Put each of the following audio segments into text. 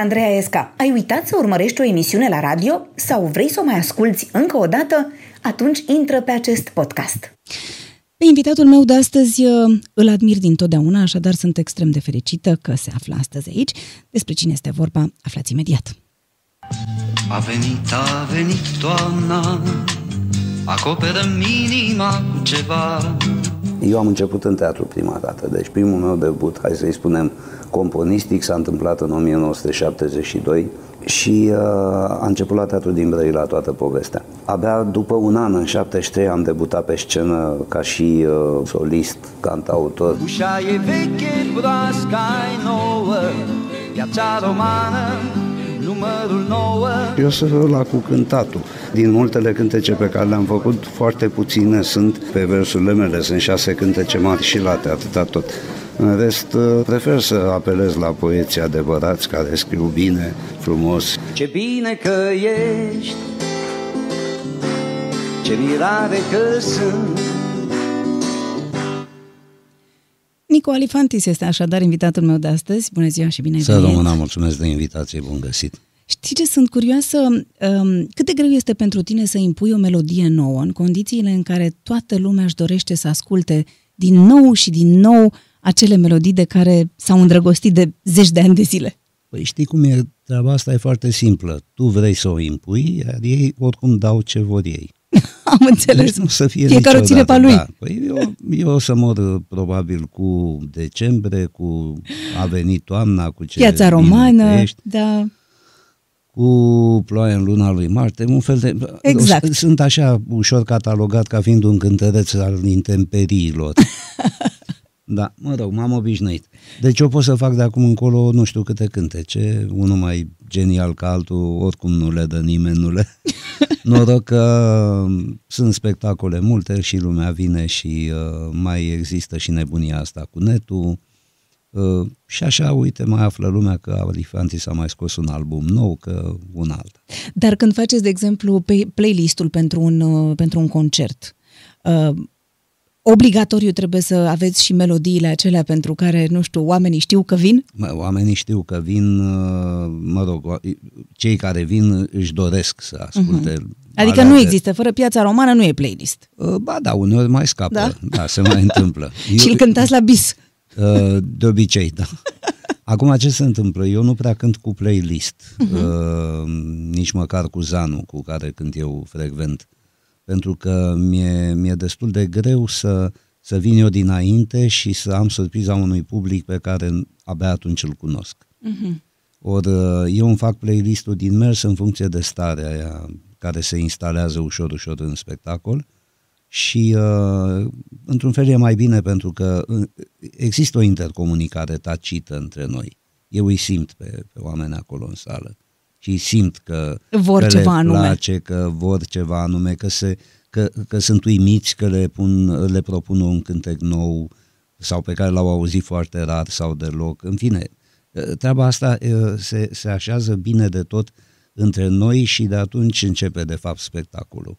Sunt Andreea Esca. Ai uitat să urmărești o emisiune la radio sau vrei să o mai asculți încă o dată? Atunci intră pe acest podcast. Pe invitatul meu de astăzi uh, îl admir din totdeauna, așadar sunt extrem de fericită că se află astăzi aici. Despre cine este vorba, aflați imediat. A venit, a venit toamna, acoperă minima cu ceva. Eu am început în teatru prima dată, deci primul meu debut, hai să-i spunem, componistic s-a întâmplat în 1972 și uh, a început la Teatru din Brăila toată povestea. Abia după un an, în 73, am debutat pe scenă ca și uh, solist, cantautor. Ușa e veche, broasca e nouă, viața romană, numărul nouă. Eu să la cu cântatul. Din multele cântece pe care le-am făcut, foarte puține sunt pe versurile mele, sunt șase cântece mari și late, atâta tot. În rest, uh, prefer să apelez la poeții adevărați care scriu bine, frumos. Ce bine că ești, ce mirare că sunt. Nico Alifantis este așadar invitatul meu de astăzi. Bună ziua și bine ai Să venit! rămână, mulțumesc de invitație, bun găsit. Știi ce sunt curioasă? Um, cât de greu este pentru tine să impui o melodie nouă în condițiile în care toată lumea își dorește să asculte din nou și din nou acele melodii de care s-au îndrăgostit de zeci de ani de zile? Păi știi cum e, treaba asta e foarte simplă. Tu vrei să o impui, iar ei oricum dau ce vor ei. Am înțeles. Deci nu să fie Fiecare o ține pe niciodată, lui. Da. Păi eu, eu o să mor uh, probabil cu decembrie, cu a venit toamna, cu ce Piața bine romană, că ești, da. cu ploaie în luna lui Marte, un fel de... Exact. Sunt așa ușor catalogat ca fiind un cântăreț al intemperiilor. Da, mă rog, m-am obișnuit. Deci eu pot să fac de acum încolo nu știu câte cântece, unul mai genial ca altul, oricum nu le dă nimeni, nu le... Noroc că sunt spectacole multe și lumea vine și uh, mai există și nebunia asta cu netul. Uh, și așa, uite, mai află lumea că Alifanti s-a mai scos un album nou, că un alt. Dar când faceți, de exemplu, pe playlistul pentru un, uh, pentru un concert, uh, obligatoriu trebuie să aveți și melodiile acelea pentru care, nu știu, oamenii știu că vin? Mă, Oamenii știu că vin, uh, mă rog, o- cei care vin își doresc să asculte. Adică alea nu de- există, fără piața romană nu e playlist. Uh, Ba da, uneori mai scapă, Da? da, da se mai întâmplă. Și îl cântați la bis. Uh, De obicei, da. Acum ce se întâmplă? Eu nu prea cânt cu playlist, uh, nici măcar cu Zanu, cu care cânt eu frecvent, pentru că mi-e, mi-e destul de greu să, să vin eu dinainte și să am surpriza unui public pe care abia atunci îl cunosc. Ori uh, eu îmi fac playlistul din mers în funcție de starea aia care se instalează ușor, ușor în spectacol și uh, într-un fel e mai bine pentru că uh, există o intercomunicare tacită între noi. Eu îi simt pe, pe oameni acolo în sală și îi simt că, Vor că ceva le anume. place, că vor ceva anume, că, se, că, că sunt uimiți că le, pun, le propun un cântec nou sau pe care l-au auzit foarte rar sau deloc. În fine, treaba asta uh, se, se așează bine de tot între noi și de atunci începe de fapt spectacolul.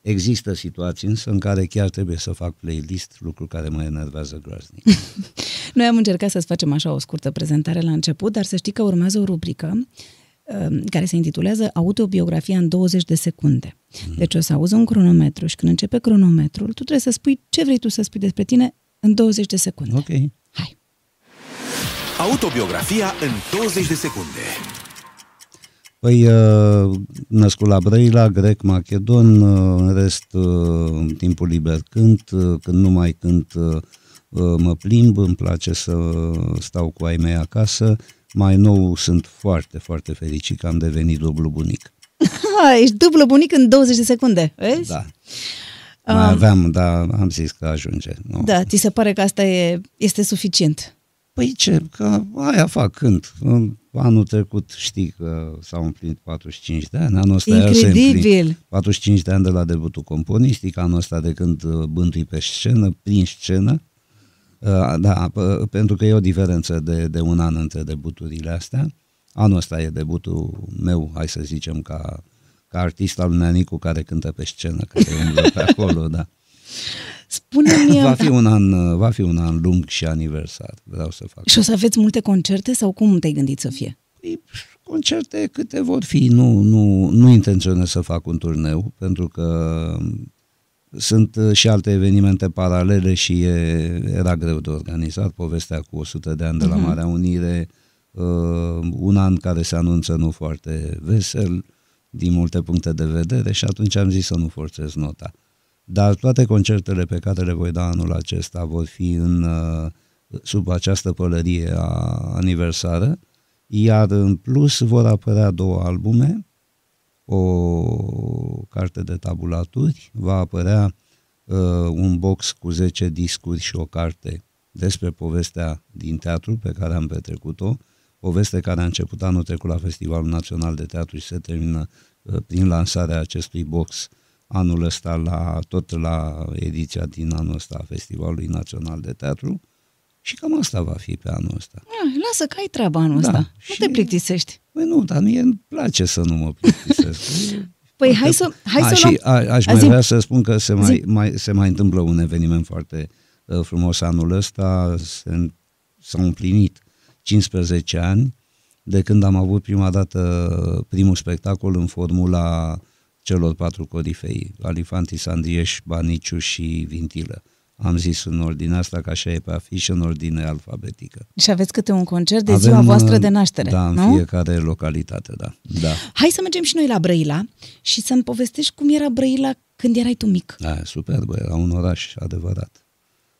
Există situații însă în care chiar trebuie să fac playlist, lucru care mă enervează groaznic. Noi am încercat să-ți facem așa o scurtă prezentare la început, dar să știi că urmează o rubrică um, care se intitulează Autobiografia în 20 de secunde. Deci o să auzi un cronometru și când începe cronometrul, tu trebuie să spui ce vrei tu să spui despre tine în 20 de secunde. Ok. Hai! Autobiografia în 20 de secunde. Păi, uh, născut la Brăila, grec, macedon, uh, în rest, uh, în timpul liber cânt, uh, când nu mai cânt, uh, uh, mă plimb, îmi place să stau cu ai mei acasă. Mai nou sunt foarte, foarte fericit că am devenit dublu bunic. Ha, ești dublu bunic în 20 de secunde, vezi? Da. Mai aveam, dar am zis că ajunge. Nu. Da, ți se pare că asta e, este suficient. Păi ce, că aia fac, cânt. În Anul trecut știi că s-au împlinit 45 de ani, anul ăsta iar se Incredibil! împlin 45 de ani de la debutul componistic, anul ăsta de când uh, bântui pe scenă, prin scenă. Uh, Da, p- pentru că e o diferență de, de un an între debuturile astea. Anul ăsta e debutul meu, hai să zicem, ca, ca artist al lui Neanicu care cântă pe scenă, care umblă pe acolo, da. Spune-mi... Va fi un an, va fi un an lung și aniversar, vreau să fac. Și o să aveți multe concerte sau cum te-ai gândit să fie? Păi, concerte câte vor fi, nu, nu, nu intenționez să fac un turneu, pentru că sunt uh, și alte evenimente paralele și e, era greu de organizat, povestea cu 100 de ani de la Mhm. Marea Unire, uh, un an care se anunță nu foarte vesel, din multe puncte de vedere și atunci am zis să nu forțez nota. Dar toate concertele pe care le voi da anul acesta vor fi în, uh, sub această pălărie a aniversară, iar în plus vor apărea două albume, o carte de tabulaturi, va apărea uh, un box cu 10 discuri și o carte despre povestea din teatru pe care am petrecut-o, poveste care a început anul trecut la Festivalul Național de Teatru și se termină uh, prin lansarea acestui box anul ăsta la, tot la ediția din anul ăsta a Festivalului Național de Teatru și cam asta va fi pe anul ăsta. Ah, lasă că ai treaba anul Da, ăsta. Nu și- te plictisești. Păi nu, dar mie îmi place să nu mă plictisesc. Păi hai să, hai a, să și luăm... a, aș A, mai zi- vrea să spun că se mai, zi. mai, se mai întâmplă un eveniment foarte uh, frumos anul ăsta. Se, s-au împlinit 15 ani de când am avut prima dată primul spectacol în formula celor patru corifei, Alifantis, Andrieș, Baniciu și Vintilă. Am zis în ordinea asta, că așa e pe afiș, în ordine alfabetică. Și aveți câte un concert de Avem, ziua voastră uh, de naștere, Da, în nu? fiecare localitate, da. da. Hai să mergem și noi la Brăila și să-mi povestești cum era Brăila când erai tu mic. Da, superb, era un oraș adevărat.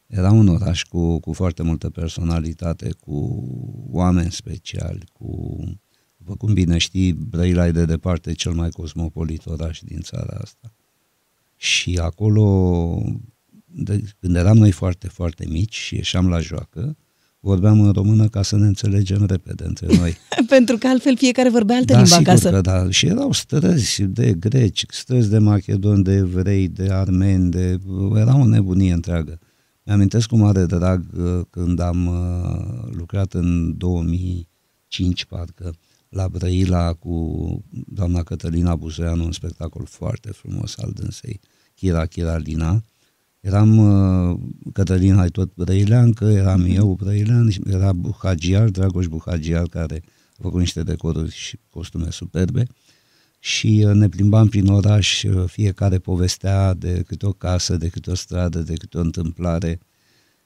Era un oraș cu, cu foarte multă personalitate, cu oameni speciali, cu... După cum bine știi, Brăila e de departe cel mai cosmopolit oraș din țara asta. Și acolo, de, când eram noi foarte, foarte mici și ieșeam la joacă, vorbeam în română ca să ne înțelegem repede între noi. Pentru că altfel fiecare vorbea altă da, limbă sigur acasă. că da. Și erau străzi de greci, străzi de macedoni, de evrei, de armeni, de... era o nebunie întreagă. Mi-amintesc cu mare drag uh, când am uh, lucrat în 2005, parcă, la Brăila cu doamna Cătălina Buzeanu, un spectacol foarte frumos al dânsei, Chira Chiralina. Eram, uh, Cătălina e tot brăileancă, eram eu brăilean, și era Buhagiar, Dragoș Buhagiar, care a făcut niște decoruri și costume superbe. Și uh, ne plimbam prin oraș, uh, fiecare povestea de câte o casă, de câte o stradă, de câte o întâmplare.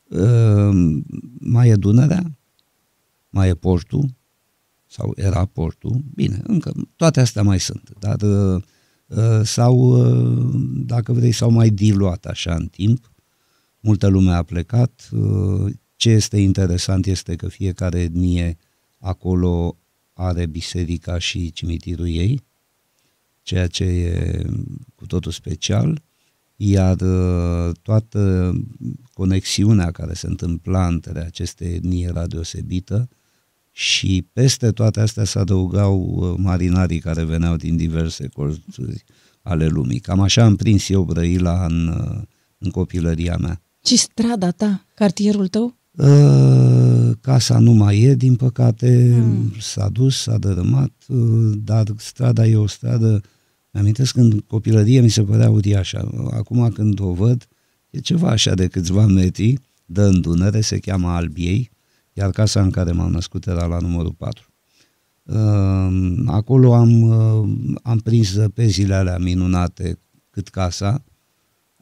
Uh, Mai e Dunărea, mai e portul, sau era portul, bine, încă toate astea mai sunt, dar uh, uh, sau, uh, dacă vrei, s-au mai diluat așa în timp, multă lume a plecat, uh, ce este interesant este că fiecare etnie acolo are biserica și cimitirul ei, ceea ce e cu totul special, iar uh, toată conexiunea care se întâmpla între aceste etnii era deosebită și peste toate astea se adăugau uh, marinarii care veneau din diverse colțuri ale lumii. Cam așa am prins eu Brăila în, uh, în copilăria mea. Și strada ta, cartierul tău? Uh, Casa nu mai e, din păcate, mm. s-a dus, s-a dărâmat, uh, dar strada e o stradă, mi-amintesc când în copilărie mi se părea uriașă. Acum când o văd, e ceva așa de câțiva metri, dă în Dunăre, se cheamă Albiei, iar casa în care m-am născut era la numărul 4. Uh, Acolo am, uh, am prins zăpezile alea minunate cât casa,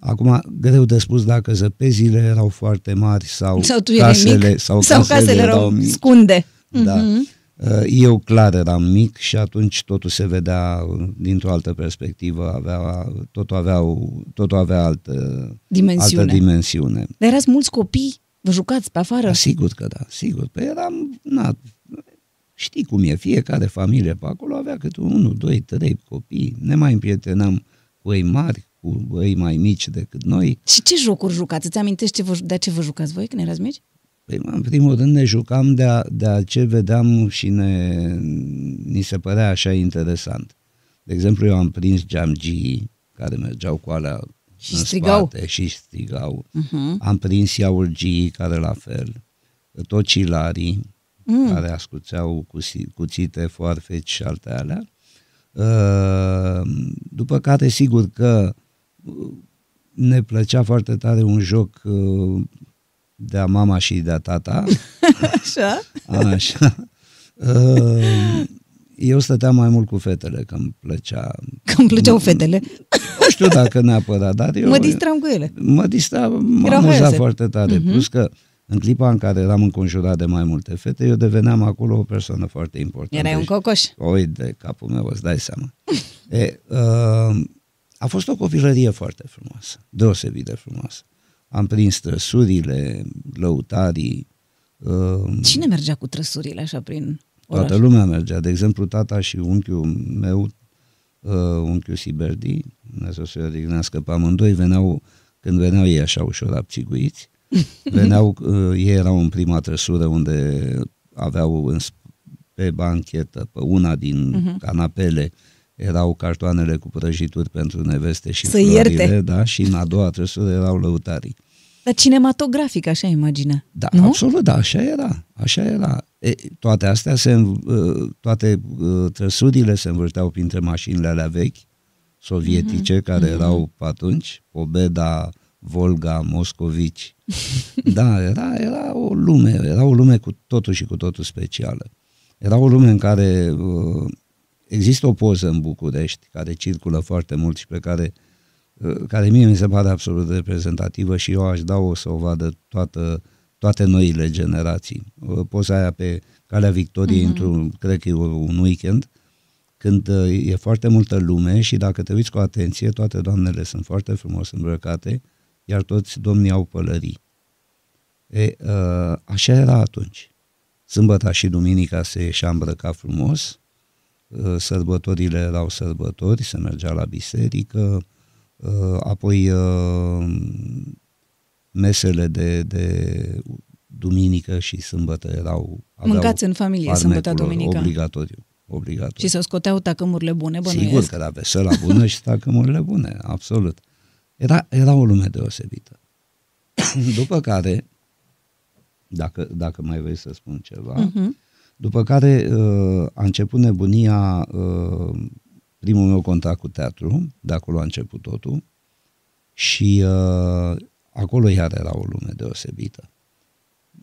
Acum, greu de spus dacă zăpezile erau foarte mari sau, Sau tu erai casele, mic? sau, sau casele erau mici. scunde. Da. Mhm. Uh, Eu clar eram mic și atunci totul se vedea dintr-o altă perspectivă, avea, totul, avea, o- totul avea altă Dimensiune. altă dimensiune. Dar erați mulți copii? Vă jucați pe afară? Da, sigur că da, sigur. Păi eram, na, știi cum e, fiecare familie pe acolo avea câte unul, doi, trei copii. Ne mai împrietenam cu ei mari, cu ei mai mici decât noi. Și ce jocuri jucați? Îți amintești ce vă, de ce vă jucați voi când erați mici? Păi, mă, în primul rând ne jucam de a, de a ce vedeam și ne, ni se părea așa interesant. De exemplu, eu am prins geamgii care mergeau cu alea Și în strigau. spate și strigau. Uh-huh. Am prins iaurgii care la fel, tocilarii Mm. care ascuțeau cusi- cuțite, foarfeci și alte alea. Uh, După care, sigur că uh, ne plăcea foarte tare un joc uh, de-a mama și de-a tata, Așa? Așa. Uh, Eu stăteam mai mult cu fetele, că îmi plăcea... Că îmi plăceau fetele. Nu știu dacă neapărat, dar eu... Mă distram cu ele. Mă distra, mă Erau amuza haioase. foarte tare. Mhm. Plus că în clipa în care eram înconjurat de mai multe fete, eu deveneam acolo o persoană foarte importantă. Erai un Și- cocoș. Oi de capul meu, îți dai seama. e, uh, a fost o copilărie foarte frumoasă, deosebit de frumoasă. Am prins trăsurile, lăutarii, uh, Cine mergea cu trăsurile așa prin oraș? toată lumea mergea. De exemplu, tata și unchiul meu, uh, unchiul Siberdi, Dumnezeu să-i odihnească pe amândoi, veneau, când veneau ei așa ușor abțiguiți, veneau, uh, ei erau în prima trăsură unde aveau în, sp- pe banchetă, pe una din Mhm. canapele, erau cartoanele cu prăjituri pentru neveste și Să florile, ierte. da, și în a doua trăsură erau lăutarii. Dar cinematografic, așa imagine. Da, nu? absolut, da, așa era, așa era. E, toate astea, se, înv- uh, toate uh, trăsurile se învârteau printre mașinile alea vechi, sovietice, care erau pe atunci, Pobeda, Volga, Moscovici. Da, era, era o lume, era o lume cu totul și cu totul specială. Era o lume în care uh, există o poză în București, care circulă foarte mult și pe care uh, care mie mi se pare absolut reprezentativă și eu aș da-o să o vadă toată, toate noile generații. Uh, Poza aia pe Calea Victoriei, Mhm. într-un, cred că e un weekend, când uh, e foarte multă lume și dacă te uiți cu atenție, toate doamnele sunt foarte frumos îmbrăcate, iar toți domnii au pălării. E, uh, așa era atunci. Sâmbăta și duminica se ieșea îmbrăcat frumos, uh, sărbătorile erau sărbători, se mergea la biserică, uh, apoi uh, mesele de, de duminică și sâmbătă erau aveau Mâncați în familie sâmbătă, farmecul duminica. Obligatoriu. obligatoriu. Și să scoteau tacămurile bune, bănuiesc. Sigur că era vesela bună și tacămurile bune, absolut. Era, era o lume deosebită. După care, dacă, dacă mai vrei să spun ceva, Mhm. după care uh, a început nebunia, uh, primul meu contact cu teatru, de acolo a început totul, și uh, acolo iar era o lume deosebită.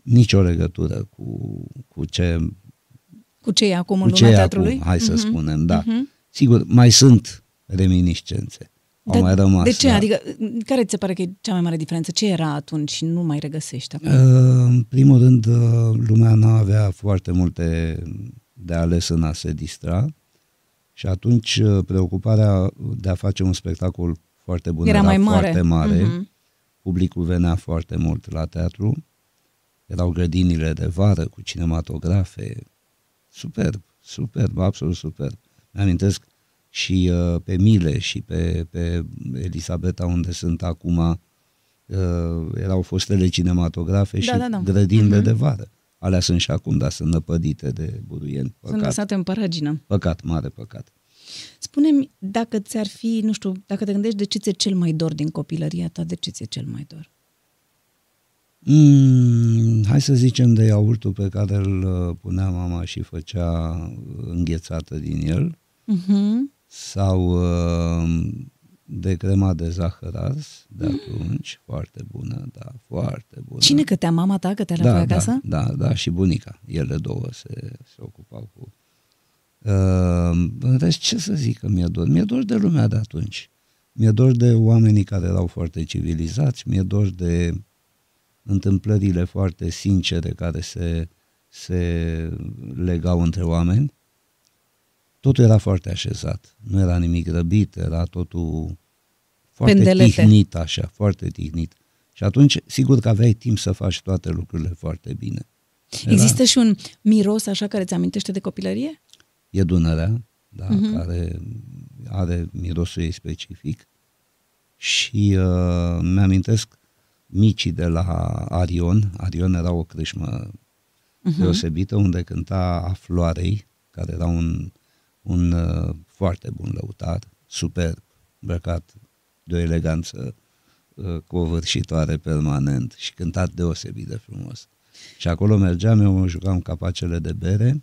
Nici o legătură cu, cu ce Cu ce e acum în cu ce lumea e teatrului? acum, hai să Mhm. spunem, da. Mhm. Sigur, mai sunt reminiscențe. Au Dar mai rămas. De ce? da. Adică, care ți se pare că e cea mai mare diferență? Ce era atunci și nu mai regăsești acum? Uh, În primul rând, uh, lumea nu avea foarte multe de ales în a se distra și atunci uh, preocuparea de a face un spectacol foarte bun Era era, mai mare. foarte mare. Mhm. Publicul venea foarte mult la teatru. Erau grădinile de vară cu cinematografe. Superb, superb, absolut superb. Mi-amintesc și uh, pe Mile și pe, pe Elisabeta, unde sunt acum, uh, erau fostele cinematografe și Da, da, da. grădinile Mhm. de vară. Alea sunt și acum, dar sunt năpădite de buruieni. Sunt Păcat, lăsate în paragină. păcat, mare păcat. Spune-mi, dacă ți-ar fi, nu știu, dacă te gândești de ce ți-e cel mai dor din copilăria ta, de ce ți-e cel mai dor? Mm, hai să zicem de iaurtul pe care îl uh, punea mama și făcea înghețată din el Mhm. sau uh, de crema de zahăr ars de atunci, foarte bună, da, foarte bună. Cine cătea mama ta, cătea la da, voi da, acasă? da, da, și bunica. Ele două se, se ocupau cu... Uh, în rest, ce să zic că mi-e dor? Mi-e dor de lumea de atunci. Mi-e dor de oamenii care erau foarte civilizați, mi-e dor de întâmplările foarte sincere care se, se legau între oameni. Totul era foarte așezat, nu era nimic răbit, era totul foarte Pendelete. tihnit așa, foarte tihnit. Și atunci, sigur că aveai timp să faci toate lucrurile foarte bine. Era- Există și un miros așa care ți amintește de copilărie? E Dunărea, da, Mhm. uh-huh. care are mirosul ei specific și uh, mi-amintesc micii de la Arion. Arion era o crâșmă Mhm. uh-huh. deosebită unde cânta a Floarei, care era un, un uh, foarte bun lăutar, superb, îmbrăcat de o eleganță uh, covârșitoare permanent și cântat deosebit de frumos. Și acolo mergeam, eu mă jucam capacele de bere,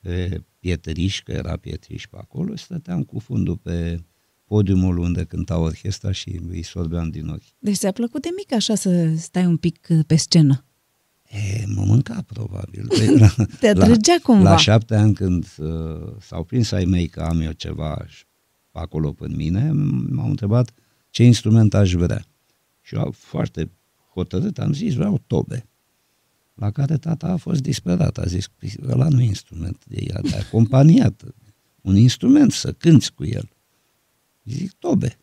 pe pietriș, că era pietriș pe acolo, stăteam cu fundul pe podiumul unde cânta orchestra și îi sorbeam din ochi. Deci ți-a plăcut de mic așa să stai un pic uh, pe scenă. E, mă mânca probabil. Păi, la, Te atrăgea la, cumva. La șapte ani când uh, s-au prins ai mei că am eu ceva și- acolo în mine, m-au întrebat ce instrument aș vrea. Și eu foarte hotărât am zis, vreau tobe. La care tata a fost disperat, a zis, "Păi, ăla nu e instrument de ea, de acompaniat. Un instrument, să cânți cu el. Zic, tobe.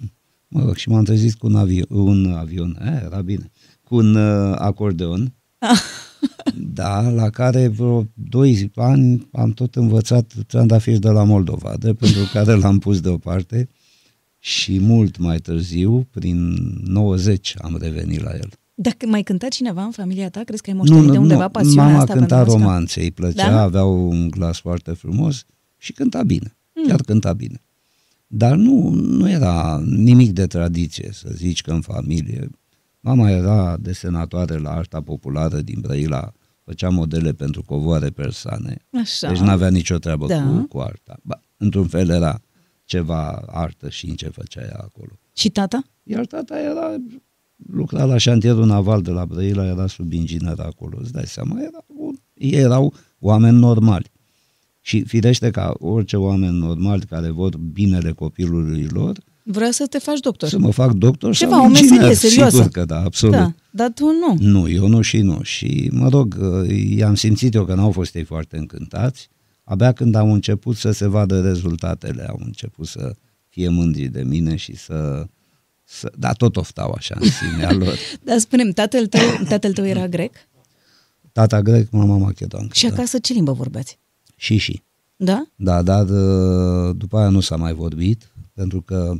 Mă rog, și m-am trezit cu un, avion, un avion, eh, era bine, cu un uh, acordeon, da, la care vreo doi ani am tot învățat trandafiri de la Moldova, de pentru care l-am pus deoparte și mult mai târziu, prin 90, am revenit la el. Dacă mai cânta cineva în familia ta, crezi că ai moștenit de undeva pasiunea mama asta cânta pentru muzică? romanțe, îi plăcea, Da? avea un glas foarte frumos și cânta bine, Hmm. chiar cânta bine. Dar nu, nu era nimic de tradiție, să zici că în familie. Mama era desenatoare la arta populară din Brăila, făcea modele pentru covoare persane. Așa. Deci n-avea nicio treabă Da. cu, cu arta. Ba, într-un fel era ceva artă și în ce făcea ea acolo. Și tata? Iar tata era, lucra la șantierul naval de la Brăila, era sub inginer acolo, îți dai seama, era un, ei erau oameni normali. Și firește ca orice oameni normali care vor binele copilului lor, Vrea să te faci doctor. să mă fac doctor Ceva, sau o meserie inginer, serioasă. sigur că da, absolut. Da, dar tu nu. Nu, eu nu și nu. Și, mă rog, i-am simțit eu că n-au fost ei foarte încântați. Abia când au început să se vadă rezultatele, au început să fie mândri de mine și să... să dar tot oftau așa în sinea lor. Dar spunem, tatăl tău, tatăl tău era grec? Tata grec, mama macedoncă. Și da. acasă ce limbă vorbeați? Și și. Da? Da, dar uh, după aia nu s-a mai vorbit, pentru că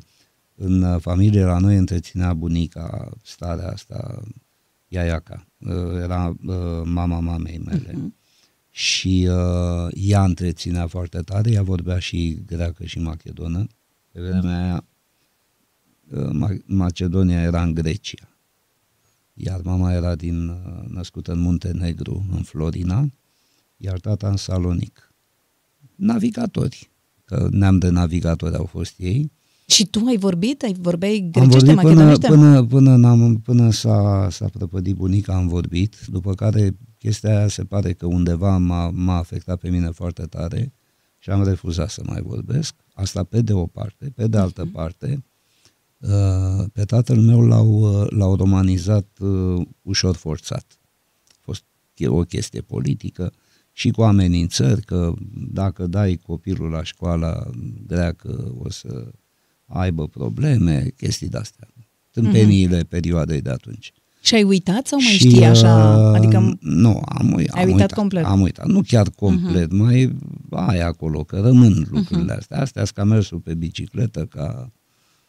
în uh, familie la noi întreținea bunica starea asta, Iaiaca. Uh, Era uh, mama mamei mele. Uh-huh. Și uh, ea întreținea foarte tare, ea vorbea și greacă și macedonă. Pe vremea aia uh, Ma- Macedonia era în Grecia. Iar mama era din, uh, născută în Muntenegru, în Florina, iar tata în Salonic navigatori, că neam de navigatori au fost ei. Și tu ai vorbit? Ai vorbeai Am grecește, vorbit până, macedonește? până, până, n-am, până s-a, s-a prăpădit bunica, am vorbit, după care chestia aia se pare că undeva m-a, m-a afectat pe mine foarte tare și am refuzat să mai vorbesc. Asta pe de o parte. Pe de altă parte, uh, pe tatăl meu l-au, uh, l-au romanizat uh, ușor forțat. A fost o chestie politică și cu amenințări că dacă dai copilul la școala greacă o să aibă probleme, chestii de-astea. Tâmpeniile Mhm. perioadei de atunci. Și ai uitat sau mai Și, știi așa? uh, Adică Nu, am, uit, Ai am uitat uitat complet? Mhm. Am uitat, nu chiar complet, uh-huh. mai ai acolo, că rămân lucrurile uh-huh. astea. Astea sunt ca mersul pe bicicletă, ca...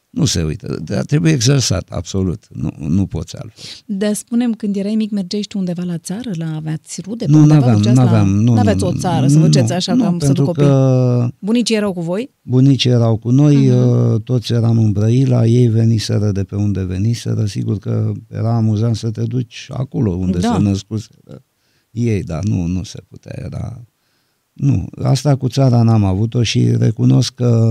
Nu se uită, dar trebuie exersat, absolut. Nu, nu poți altfel. Dar spunem, când erai mic, mergeai și tu undeva la țară? La aveați rude? pe Nu, undeva? n-aveam, Duceați n-aveam. La... Nu, N-aveți nu, o țară să nu, vă duceți așa nu, că am să pentru copii? că Bunicii erau cu voi? bunicii erau cu noi, Mhm. uh-huh. toți eram în Brăila, ei veniseră de pe unde veniseră, sigur că era amuzant să te duci acolo unde Da. se născuseră ei, dar nu, nu se putea, era... Nu, asta cu țara n-am avut-o și recunosc că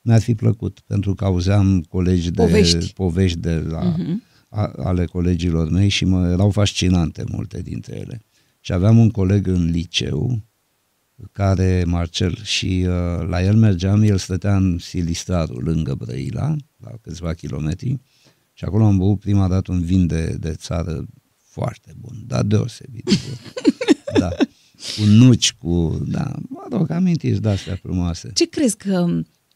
mi-ar fi plăcut, pentru că auzeam colegi de Povești. povești de la, Mhm. a, ale colegilor mei și mă erau fascinante multe dintre ele. Și aveam un coleg în liceu, care, Marcel, și uh, la el mergeam, el stătea în Silistaru, lângă Brăila, la câțiva kilometri, și acolo am băut prima dată un vin de, de țară foarte bun, dar deosebit de bun. da. Cu nuci, cu, da, mă rog, amintiri de-astea frumoase. Ce crezi că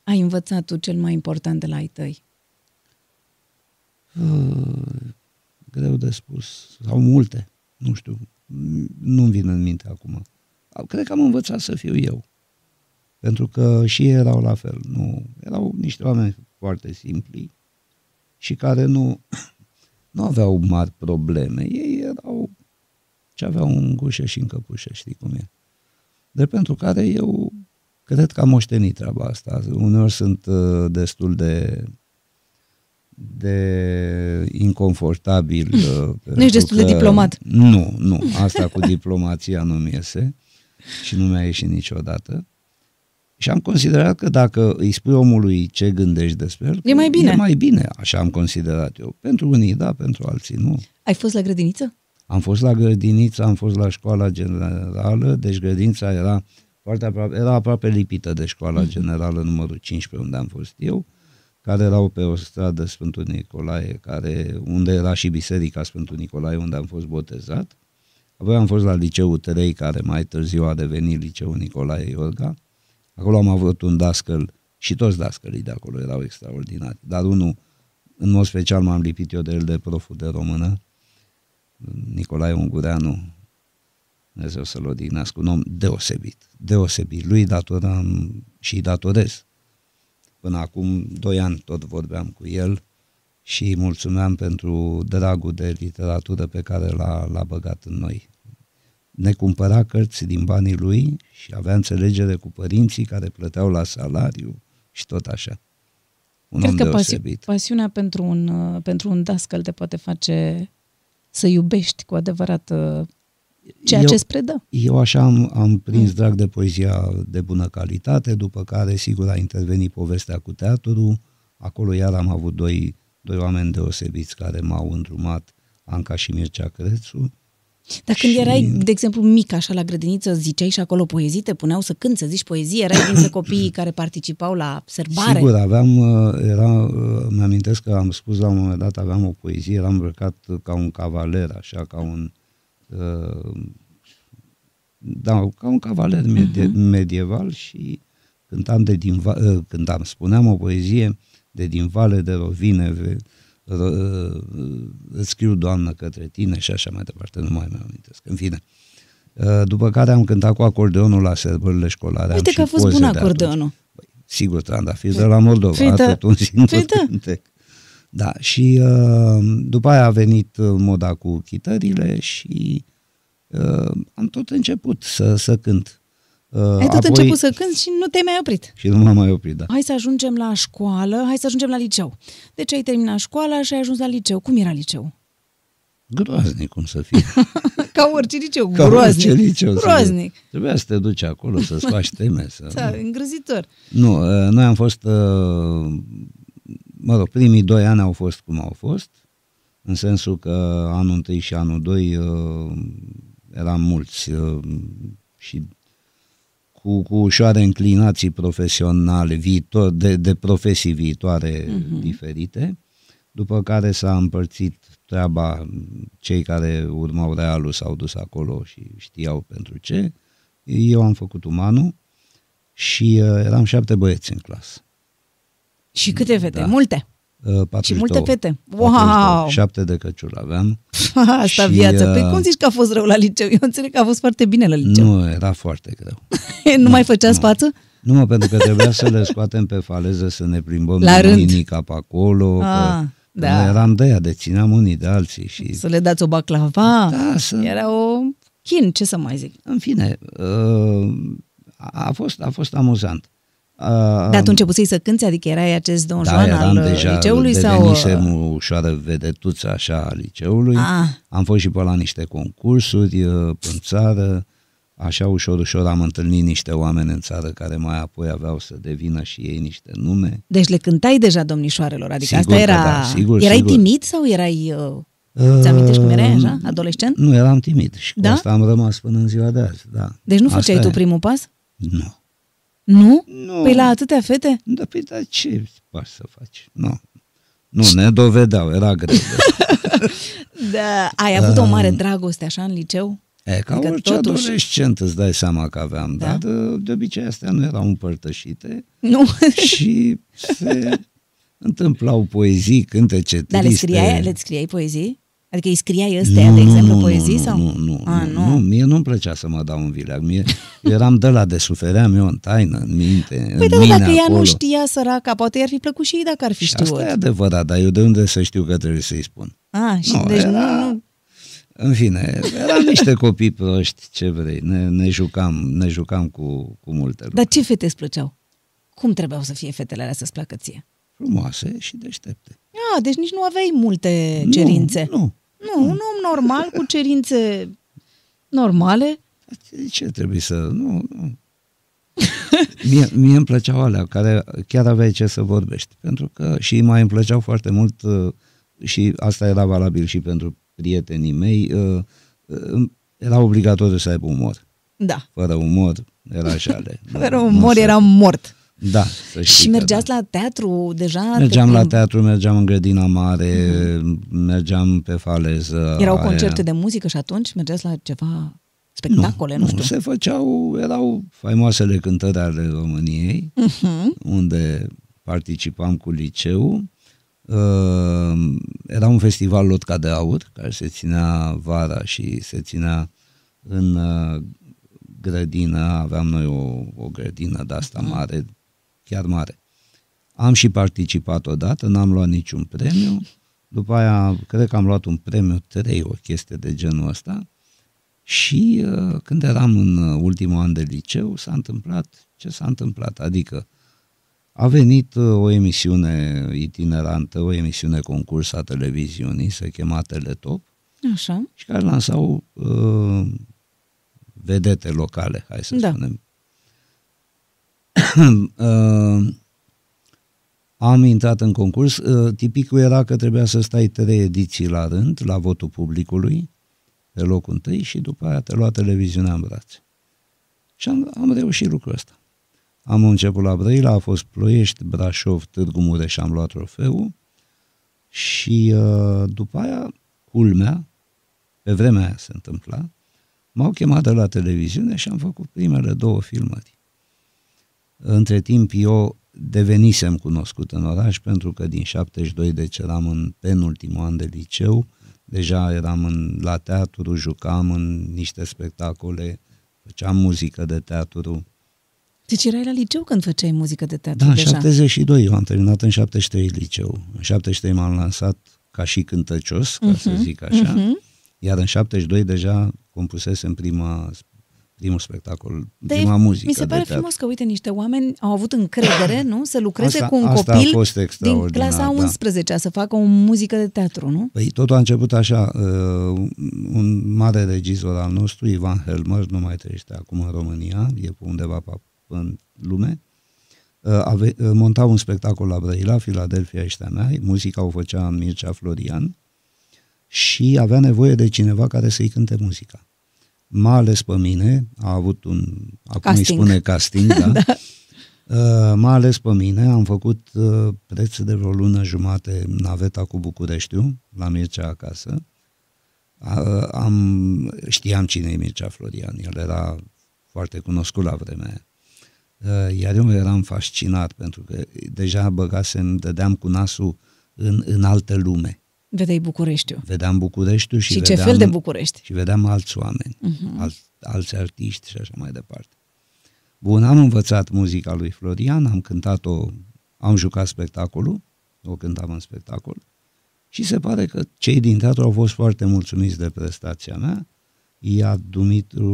ai învățat tu cel mai important de la ai tăi? Uh, greu de spus. Sau multe. Nu știu. Nu-mi vin în minte acum. Cred că am învățat să fiu eu. Pentru că și ei erau la fel. Nu, erau niște oameni foarte simpli și care nu, nu aveau mari probleme. Ei erau ce aveau în gușă și în căpușă, știi cum e. De pentru care eu cred că am moștenit treaba asta. Uneori sunt uh, destul de de inconfortabil. uh, pentru ești destul de că- diplomat. Nu, nu. Asta cu diplomația nu-mi iese și nu mi-a ieșit niciodată. Și am considerat că dacă îi spui omului ce gândești despre el, E mai bine. E mai bine, așa am considerat eu. Pentru unii da, pentru alții nu. Ai fost la grădiniță? Am fost la grădiniță, am fost la școala generală, deci grădinița era foarte aproape, era aproape lipită de școala generală numărul 15 unde am fost eu, care erau pe o stradă Sfântul Nicolae, care, unde era și biserica Sfântul Nicolae, unde am fost botezat. Apoi am fost la liceul 3, care mai târziu a devenit liceul Nicolae Iorga. Acolo am avut un dascăl și toți dascălii de acolo erau extraordinari, dar unul, în mod special m-am lipit eu de el de proful de română, Nicolae Ungureanu, Dumnezeu să-l odihnească, un om deosebit, deosebit. Lui datoram și datorez. Până acum doi ani tot vorbeam cu el și îi mulțumeam pentru dragul de literatură pe care l-a, l-a băgat în noi. Ne cumpăra cărți din banii lui și avea înțelegere cu părinții care plăteau la salariu și tot așa. Un Cred om că deosebit. pasi- pasiunea pentru un, uh, pentru un dascăl te poate face să iubești cu adevărat uh, ceea Eu- ce îți predă. Eu așa am, am prins drag de poezia de bună calitate, după care, sigur, a intervenit povestea cu teatru. Acolo iar am avut doi, doi oameni deosebiți care m-au îndrumat, Anca și Mircea Crețu. Dar când Și- erai, de exemplu, mic, așa, la grădiniță, ziceai și acolo poezii, te puneau să cânti, să zici poezie, erai dintre copiii care participau la serbare. Sigur, aveam, uh, era, uh, mi-amintesc că am spus la un moment dat, aveam o poezie, eram îmbrăcat ca un cavaler, așa, ca un... Uh, da, ca un cavaler medie, medieval și cântam de din, va- uh, cântam, spuneam o poezie de din vale de rovine, ve, ro, uh, îți scriu, Doamnă, către tine și așa mai departe, nu mai mi-amintesc, în fine. Uh, După care am cântat cu acordeonul la sărbările școlare. am Uite și că a fost poze bun de acordeonul. Păi, sigur, trandafir de la Moldova, Păi da. tot un singur Păi da. cântec. Da, și uh, după aia a venit uh, moda cu chitările și uh, am tot început să, să cânt. Uh, Ai tot început să cânti și nu te-ai mai oprit. Și nu m-am mai oprit, da. Hai să ajungem la școală, hai să ajungem la liceu. Deci ai terminat școala și ai ajuns la liceu. Cum era liceu? Groaznic cum să fie. Ca orice liceu, Ca groaznic. orice liceu. să- groaznic. Trebuia să te duci acolo, să-ți faci teme. Să... Da, îngrozitor. Nu, uh, noi am fost, uh, mă rog, primii doi ani au fost cum au fost, în sensul că anul întâi și anul doi uh, eram mulți uh, și cu, cu ușoare înclinații profesionale, viitor, de, de profesii viitoare uh-huh. diferite, după care s-a împărțit treaba, cei care urmau realul s-au dus acolo și știau pentru ce, eu am făcut umanul, și uh, eram șapte băieți în clasă. Și câte fete? Da. Multe. Uh, 42. Și multe fete. 42. Wow! Șapte de căciul aveam. Asta Și, viață. Păi uh, cum zici că a fost rău la liceu? Eu înțeleg că a fost foarte bine la liceu. Nu, era foarte greu. nu mai făceați nu. față? Nu mă, pentru că trebuia să le scoatem pe faleză, să ne plimbăm La din rând. Minica pe acolo. Ah, că, da. că noi eram de ea, dețineam unii de alții și... Să le dați o baclava? Da, să... Era o chin, ce să mai zic. În fine, uh, a, a, fost, a fost amuzant. Uh, Dar tu începusei să cânti, adică erai acest Don da, Juan eram al deja, liceului sau... devenisem o ușoară vedetuță așa a liceului. Ah. Am fost și pe la niște concursuri uh, în țară, așa ușor, ușor am întâlnit niște oameni în țară care mai apoi aveau să devină și ei niște nume. Deci le cântai deja domnișoarelor, adică Sigur asta că era... da, sigur, erai sigur. timid sau erai... Uh... Ți amintești cum erai așa, adolescent? Nu, eram timid și cu Da? asta am rămas până în ziua de azi. Da. Deci nu Asta făceai tu e. primul pas? Nu. Nu? Nu. Păi la atâtea fete? Da, păi, dar ce poți să faci? Nu. Nu, ne dovedeau, era greu. Da. Ai avut o mare dragoste așa în liceu? E, ca Adică orice totuși- adolescent îți dai seama că aveam, Da. dar de, de obicei astea nu erau împărtășite Nu? și se întâmplau poezii, cântece triste. Dar le scriai, le scriai poezii? Adică îi scriai ăstea, de exemplu, poezii? nu, sau? Nu, nu, A, nu, nu, mie nu-mi plăcea să mă dau în vileag. Mie, eu eram de la de sufeream eu în taină, în minte, Păi în da, mine dacă ea acolo. nu știa săraca, poate i-ar fi plăcut și ei dacă ar fi și știut. asta e adevărat, dar eu de unde să știu că trebuie să-i spun? A, și Nu, deci era- nu, nu, În fine, eram niște copii proști, ce vrei, ne, ne jucam, ne jucam cu, cu multe lucruri. Dar ce fete îți plăceau? Cum trebuiau să fie fetele alea să-ți placă ție? Frumoase și deștepte. A, deci nici nu aveai multe cerințe. Nu, nu. Nu, un om normal cu cerințe normale. De ce trebuie să... Nu, nu. Mie, mie îmi plăceau alea care chiar aveai ce să vorbești. Pentru că și mai îmi plăceau foarte mult uh, și asta era valabil și pentru prietenii mei, uh, uh, era obligatoriu să aibă umor. Da. Fără umor era jale. Fără Nu- umor nu se- era mort. Da, să știi Și că mergeați da. la teatru deja? Mergeam te la plimb- teatru, mergeam în grădina mare, mergeam pe faleză. Erau aia. concerte de muzică și atunci mergeați la ceva spectacole, nu, nu știu. se făceau, erau faimoasele cântări ale României, Mhm. unde participam cu liceu. Uh, era un festival Lotca de Aur, care se ținea vara și se ținea în uh, grădină, aveam noi o, o grădină de asta mare, chiar mare. Am și participat odată, n-am luat niciun premiu, după aia cred că am luat un premiu 3, o chestie de genul ăsta, și uh, când eram în uh, ultimul an de liceu, s-a întâmplat ce s-a întâmplat. Adică a venit uh, o emisiune itinerantă, o emisiune concurs a televiziunii, se chema Teletop, Așa. și care lansau uh, vedete locale, hai să Da. spunem. uh, am intrat în concurs. Uh, tipicul era că trebuia să stai trei ediții la rând, la votul publicului, pe locul întâi și după aia te lua televiziunea în brațe. Și am, am reușit lucrul ăsta. Am început la Brăila, a fost Ploiești, Brașov, Târgu Mureș, am luat trofeul și uh, după aia, culmea, pe vremea aia se întâmpla, m-au chemat de la televiziune și am făcut primele două filmări. Între timp eu devenisem cunoscut în oraș pentru că din 72, deci eram în penultimul an de liceu, deja eram în, la teatru, jucam în niște spectacole, făceam muzică de teatru. Deci erai la liceu când făceai muzică de teatru Da, în deja. 72, eu am terminat în 73 liceu. În 73 m-am lansat ca și cântăcios, ca să zic așa, mhm. iar în 72 deja compusesem prima, primul spectacol, Dar prima e- muzică Mi se pare de teatru. frumos că, uite, niște oameni au avut încredere, nu? Să lucreze Asta- cu un asta a copil fost din extraordinar, clasa da. 11 să facă o muzică de teatru, nu? Păi totul a început așa, uh, un mare regizor al nostru, Ivan Helmer, nu mai trăiește acum în România, e pe undeva pe, în lume, uh, ave, uh, monta un spectacol la Brăila, Filadelfia ăștia mea, muzica o făcea Mircea Florian și avea nevoie de cineva care să-i cânte muzica. M-a ales pe mine, a avut un, acum Casting. îi spune casting, da? da. Uh, m-a ales pe mine, am făcut uh, preț de vreo lună jumate naveta cu Bucureștiu, la Mircea acasă. Uh, am, știam cine e Mircea Florian, el era foarte cunoscut la vremea aia. Uh, iar eu eram fascinat pentru că deja băgasem, dădeam cu nasul în, în altă lume. Vedeai Bucureștiu. Vedeam Bucureștiul și, Și, ce vedeam, fel de București? și vedeam alți oameni, Mhm. uh-huh. al, alți artiști și așa mai departe. Bun, am învățat muzica lui Florian, am cântat-o, am jucat spectacolul, o cântam în spectacol și se pare că cei din teatru au fost foarte mulțumiți de prestația mea, iar Dumitru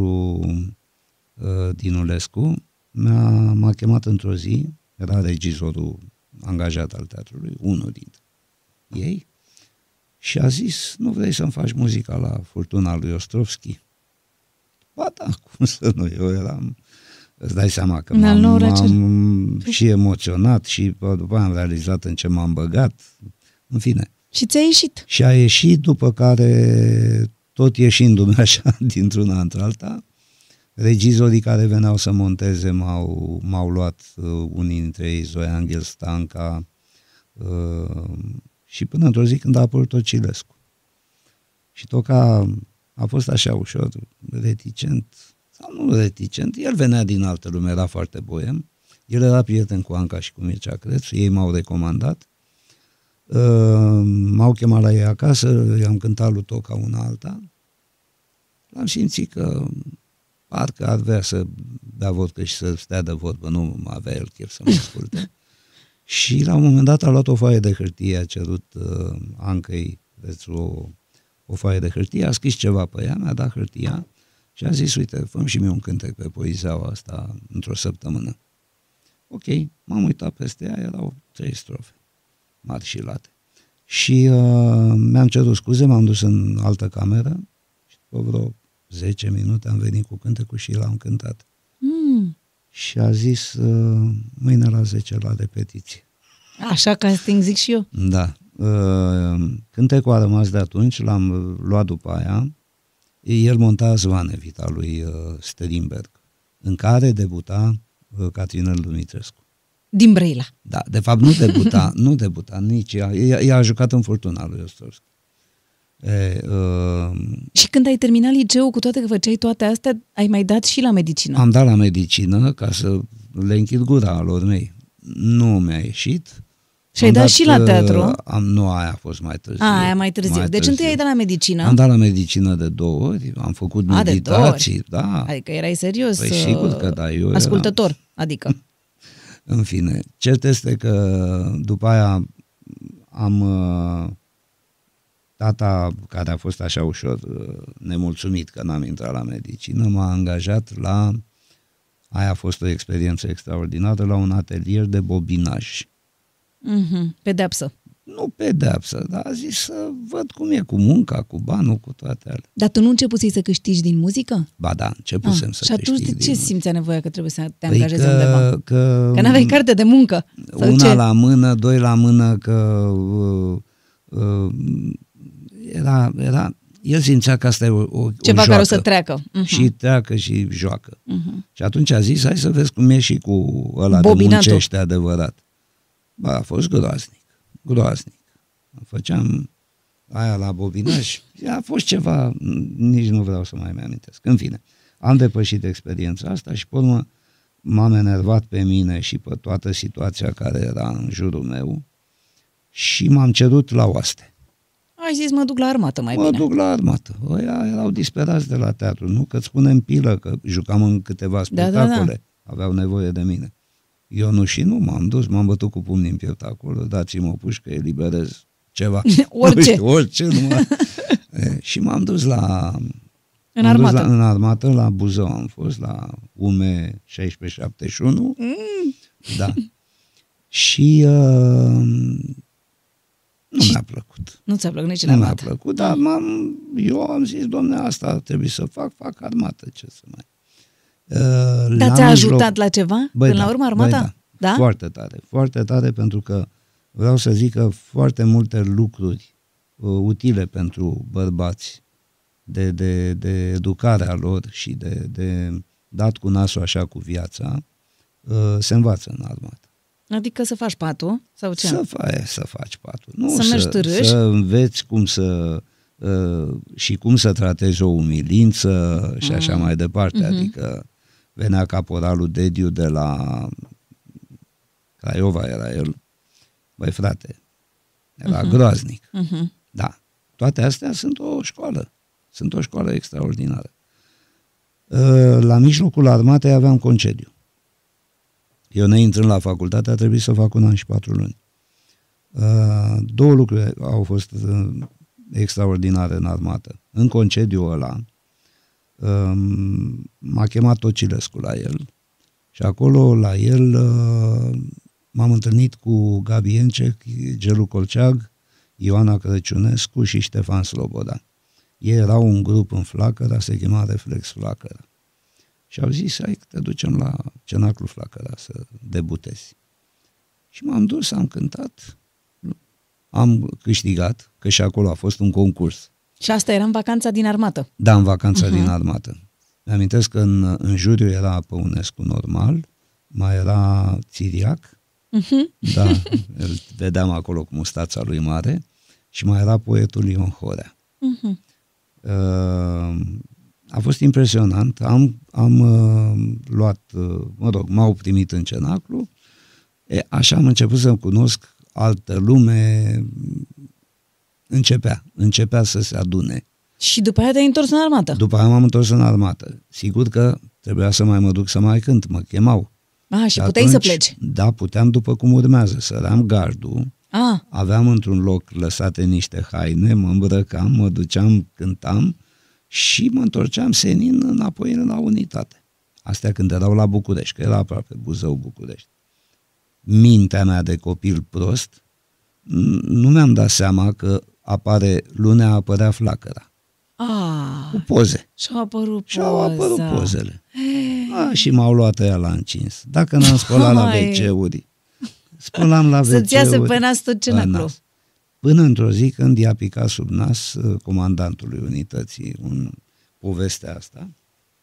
uh, Dinulescu m-a, m-a chemat într-o zi, era regizorul angajat al teatrului, unul dintre ei, și a zis, nu vrei să-mi faci muzica la Furtuna lui Ostrovski? Ba da, cum să nu, eu eram, îți dai seama că În al m-am, nouălea cer. m-am și emoționat și bă, după aia am realizat în ce m-am băgat, în fine. Și ți-a ieșit. Și a ieșit după care, tot ieșindu-mi așa dintr-una într-alta, regizorii care veneau să monteze m-au, m-au luat uh, unii dintre ei, Zoe Angel Stanca, uh, și până într-o zi când a apărut Ocilescu. Și Toca a fost așa ușor reticent, sau nu reticent, el venea din altă lume, era foarte boem, el era prieten cu Anca și cu Mircea Crețu, ei m-au recomandat, Uh, m-au chemat la ei acasă, i-am cântat lui Toca una alta, l-am simțit că parcă ar vrea să bea vodcă și să stea de vorbă, nu avea el chef să mă asculte. și la un moment dat a luat o foaie de hârtie, a cerut uh, Ancăi Crețu o, o foaie de hârtie, a scris ceva pe ea, mi-a dat hârtia și a zis, uite, fă și mie un cântec pe poeziaua asta într-o săptămână. Ok, m-am uitat peste ea, erau trei strofe mari și late. Și uh, mi-am cerut scuze, m-am dus în altă cameră și după vreo 10 minute am venit cu cântecul și l-am cântat. Mm. Și a zis, uh, mâine la 10 la repetiție. Așa casting zic și eu. Da. uh, cântecul a rămas de atunci, l-am luat după aia, el monta Zvoane, vita lui uh, Strindberg, în care debuta uh, Catrinel Dumitrescu. Din Brăila. Da, de fapt nu debuta, nu debuta nici ea, ea, ea a jucat în Furtuna lui Ostorski. E, uh, Și când ai terminat liceu, cu toate că făceai toate astea, ai mai dat și la medicină. am dat la medicină ca să le închid gura alor mei. Nu mi-a ieșit. Și ai Am dat și la uh, teatru? Am, nu, aia a fost mai târziu. A, aia mai târziu. deci întâi ai dat la medicină. Am dat la medicină de două ori, am făcut A, de două ori. meditații, da. Adică erai serios Păi uh, sigur că da, eu eram- ascultător, adică. În fine, cert este că după aia am uh, tata care a fost așa ușor uh, nemulțumit că n-am intrat la medicină, m-a angajat la aia a fost o experiență extraordinară la un atelier de bobinaj. Mhm, Pedeapsă. Nu pedeapsă, dar a zis să văd cum e cu munca, cu banul, cu toate alea. Dar tu nu începusei să câștigi din muzică? Ba da, începusem Ah, să și atunci de câștig ce din- simțea nevoia că trebuie să te Păi angajezi undeva? că, că, Că n-aveai carte de muncă? Sau Una ce? la mână, doi la mână, că uh, uh, era, era, el simțea că asta e o, o Ceva o care o joacă. să treacă. Mhm. Și treacă și joacă. Și atunci a zis, hai să vezi cum e și cu ăla Bobinatul. de muncește adevărat. Ba, a fost groaznic, groaznic. Făceam aia la bobinaj, a fost ceva, nici nu vreau să mai mi-amintesc. În fine, am depășit experiența asta și pe urmă m-am enervat pe mine și pe toată situația care era în jurul meu și m-am cerut la oaste. Ai zis, mă duc la armată mai mă bine. duc la armată. Ăia erau disperați de la teatru, nu? Că îți spunem pilă, că jucam în câteva Da, da, da. spectacole. Aveau nevoie de mine. Eu nu și nu, m-am dus, m-am bătut cu pumnii în piept acolo, dați-mi o pușcă, eliberez ceva. Orice. Nu știu, orice, numai. E, și m-am dus la... În m-am dus armată. La, în armată, la Buzău am fost, la UME 1671. Mm. Da. Și uh, nu mi-a plăcut. Nu ți-a plăcut nici în Nu mi-a armată. plăcut, dar m-am, eu am zis, domne, asta trebuie să fac, fac armată, ce să mai... Uh, Dar la ți-a mijloc- ajutat la ceva? Băi, Până da, la urmă, băi, armata? da. Da? Foarte tare, foarte tare pentru că vreau să zic că foarte multe lucruri uh, utile pentru bărbați de, de, de educarea lor și de, de dat cu nasul așa cu viața uh, se învață în armată. Adică să faci patul? Sau ce? Să, faci, să faci patul. Nu Să mergi târâș? Să înveți cum să uh, și cum să tratezi o umilință și așa Mm. mai departe. Mhm. Adică venea caporalul Dediu de la Craiova, era el. Băi frate, era groaznic. Mhm. Da, toate astea sunt o școală. Sunt o școală extraordinară. Uh, La mijlocul armatei aveam concediu. Eu neintrând la facultate a trebuit să fac un an și patru luni. Uh, Două lucruri au fost uh, extraordinare în armată. În concediul ăla um, m-a chemat Tocilescu la el și acolo la el uh, m-am întâlnit cu Gabi Encec, Gelu Colceag, Ioana Crăciunescu și Ștefan Sloboda. Ei erau un grup în Flacăra, se chema Reflex Flacăra. Și au zis, hai că te ducem la Cenaclu Flacăra să debutezi. Și m-am dus, am cântat, am câștigat, că și acolo a fost un concurs. Și asta era în vacanța din armată. Da, în vacanța uh-huh. din armată. Mi-amintesc că în, în juriu era Păunescu normal, mai era Țiriac, Mhm. da, îl vedeam acolo cu mustața lui mare, și mai era poetul Ion Horea. Mhm. Uh, a fost impresionant, am, am uh, luat, uh, mă rog, m-au primit în cenaclu, e, așa am început să cunosc altă lume, începea, începea să se adune. Și după aia te-ai întors în armată. După aia m-am întors în armată. Sigur că trebuia să mai mă duc să mai cânt, mă chemau. A, și puteai să pleci. Da, puteam după cum urmează. Săream gardul, A, aveam într-un loc lăsate niște haine, mă îmbrăcam, mă duceam, cântam și mă întorceam senin înapoi la unitate. Astea când erau la București, că era aproape Buzău, București. Mintea mea de copil prost, n- nu mi-am dat seama că apare lunea, apărea flacăra, a, cu poze. și-au apărut Și au apărut poza. pozele. A, și m-au luat ăia la încins. Dacă n-am spălat la Hai. WC-uri, spălam la WC-uri. Să-ți iasă pe nas tot cenaclu. Pe nas. Până într-o zi când i-a picat sub nas uh, comandantului unității un povestea asta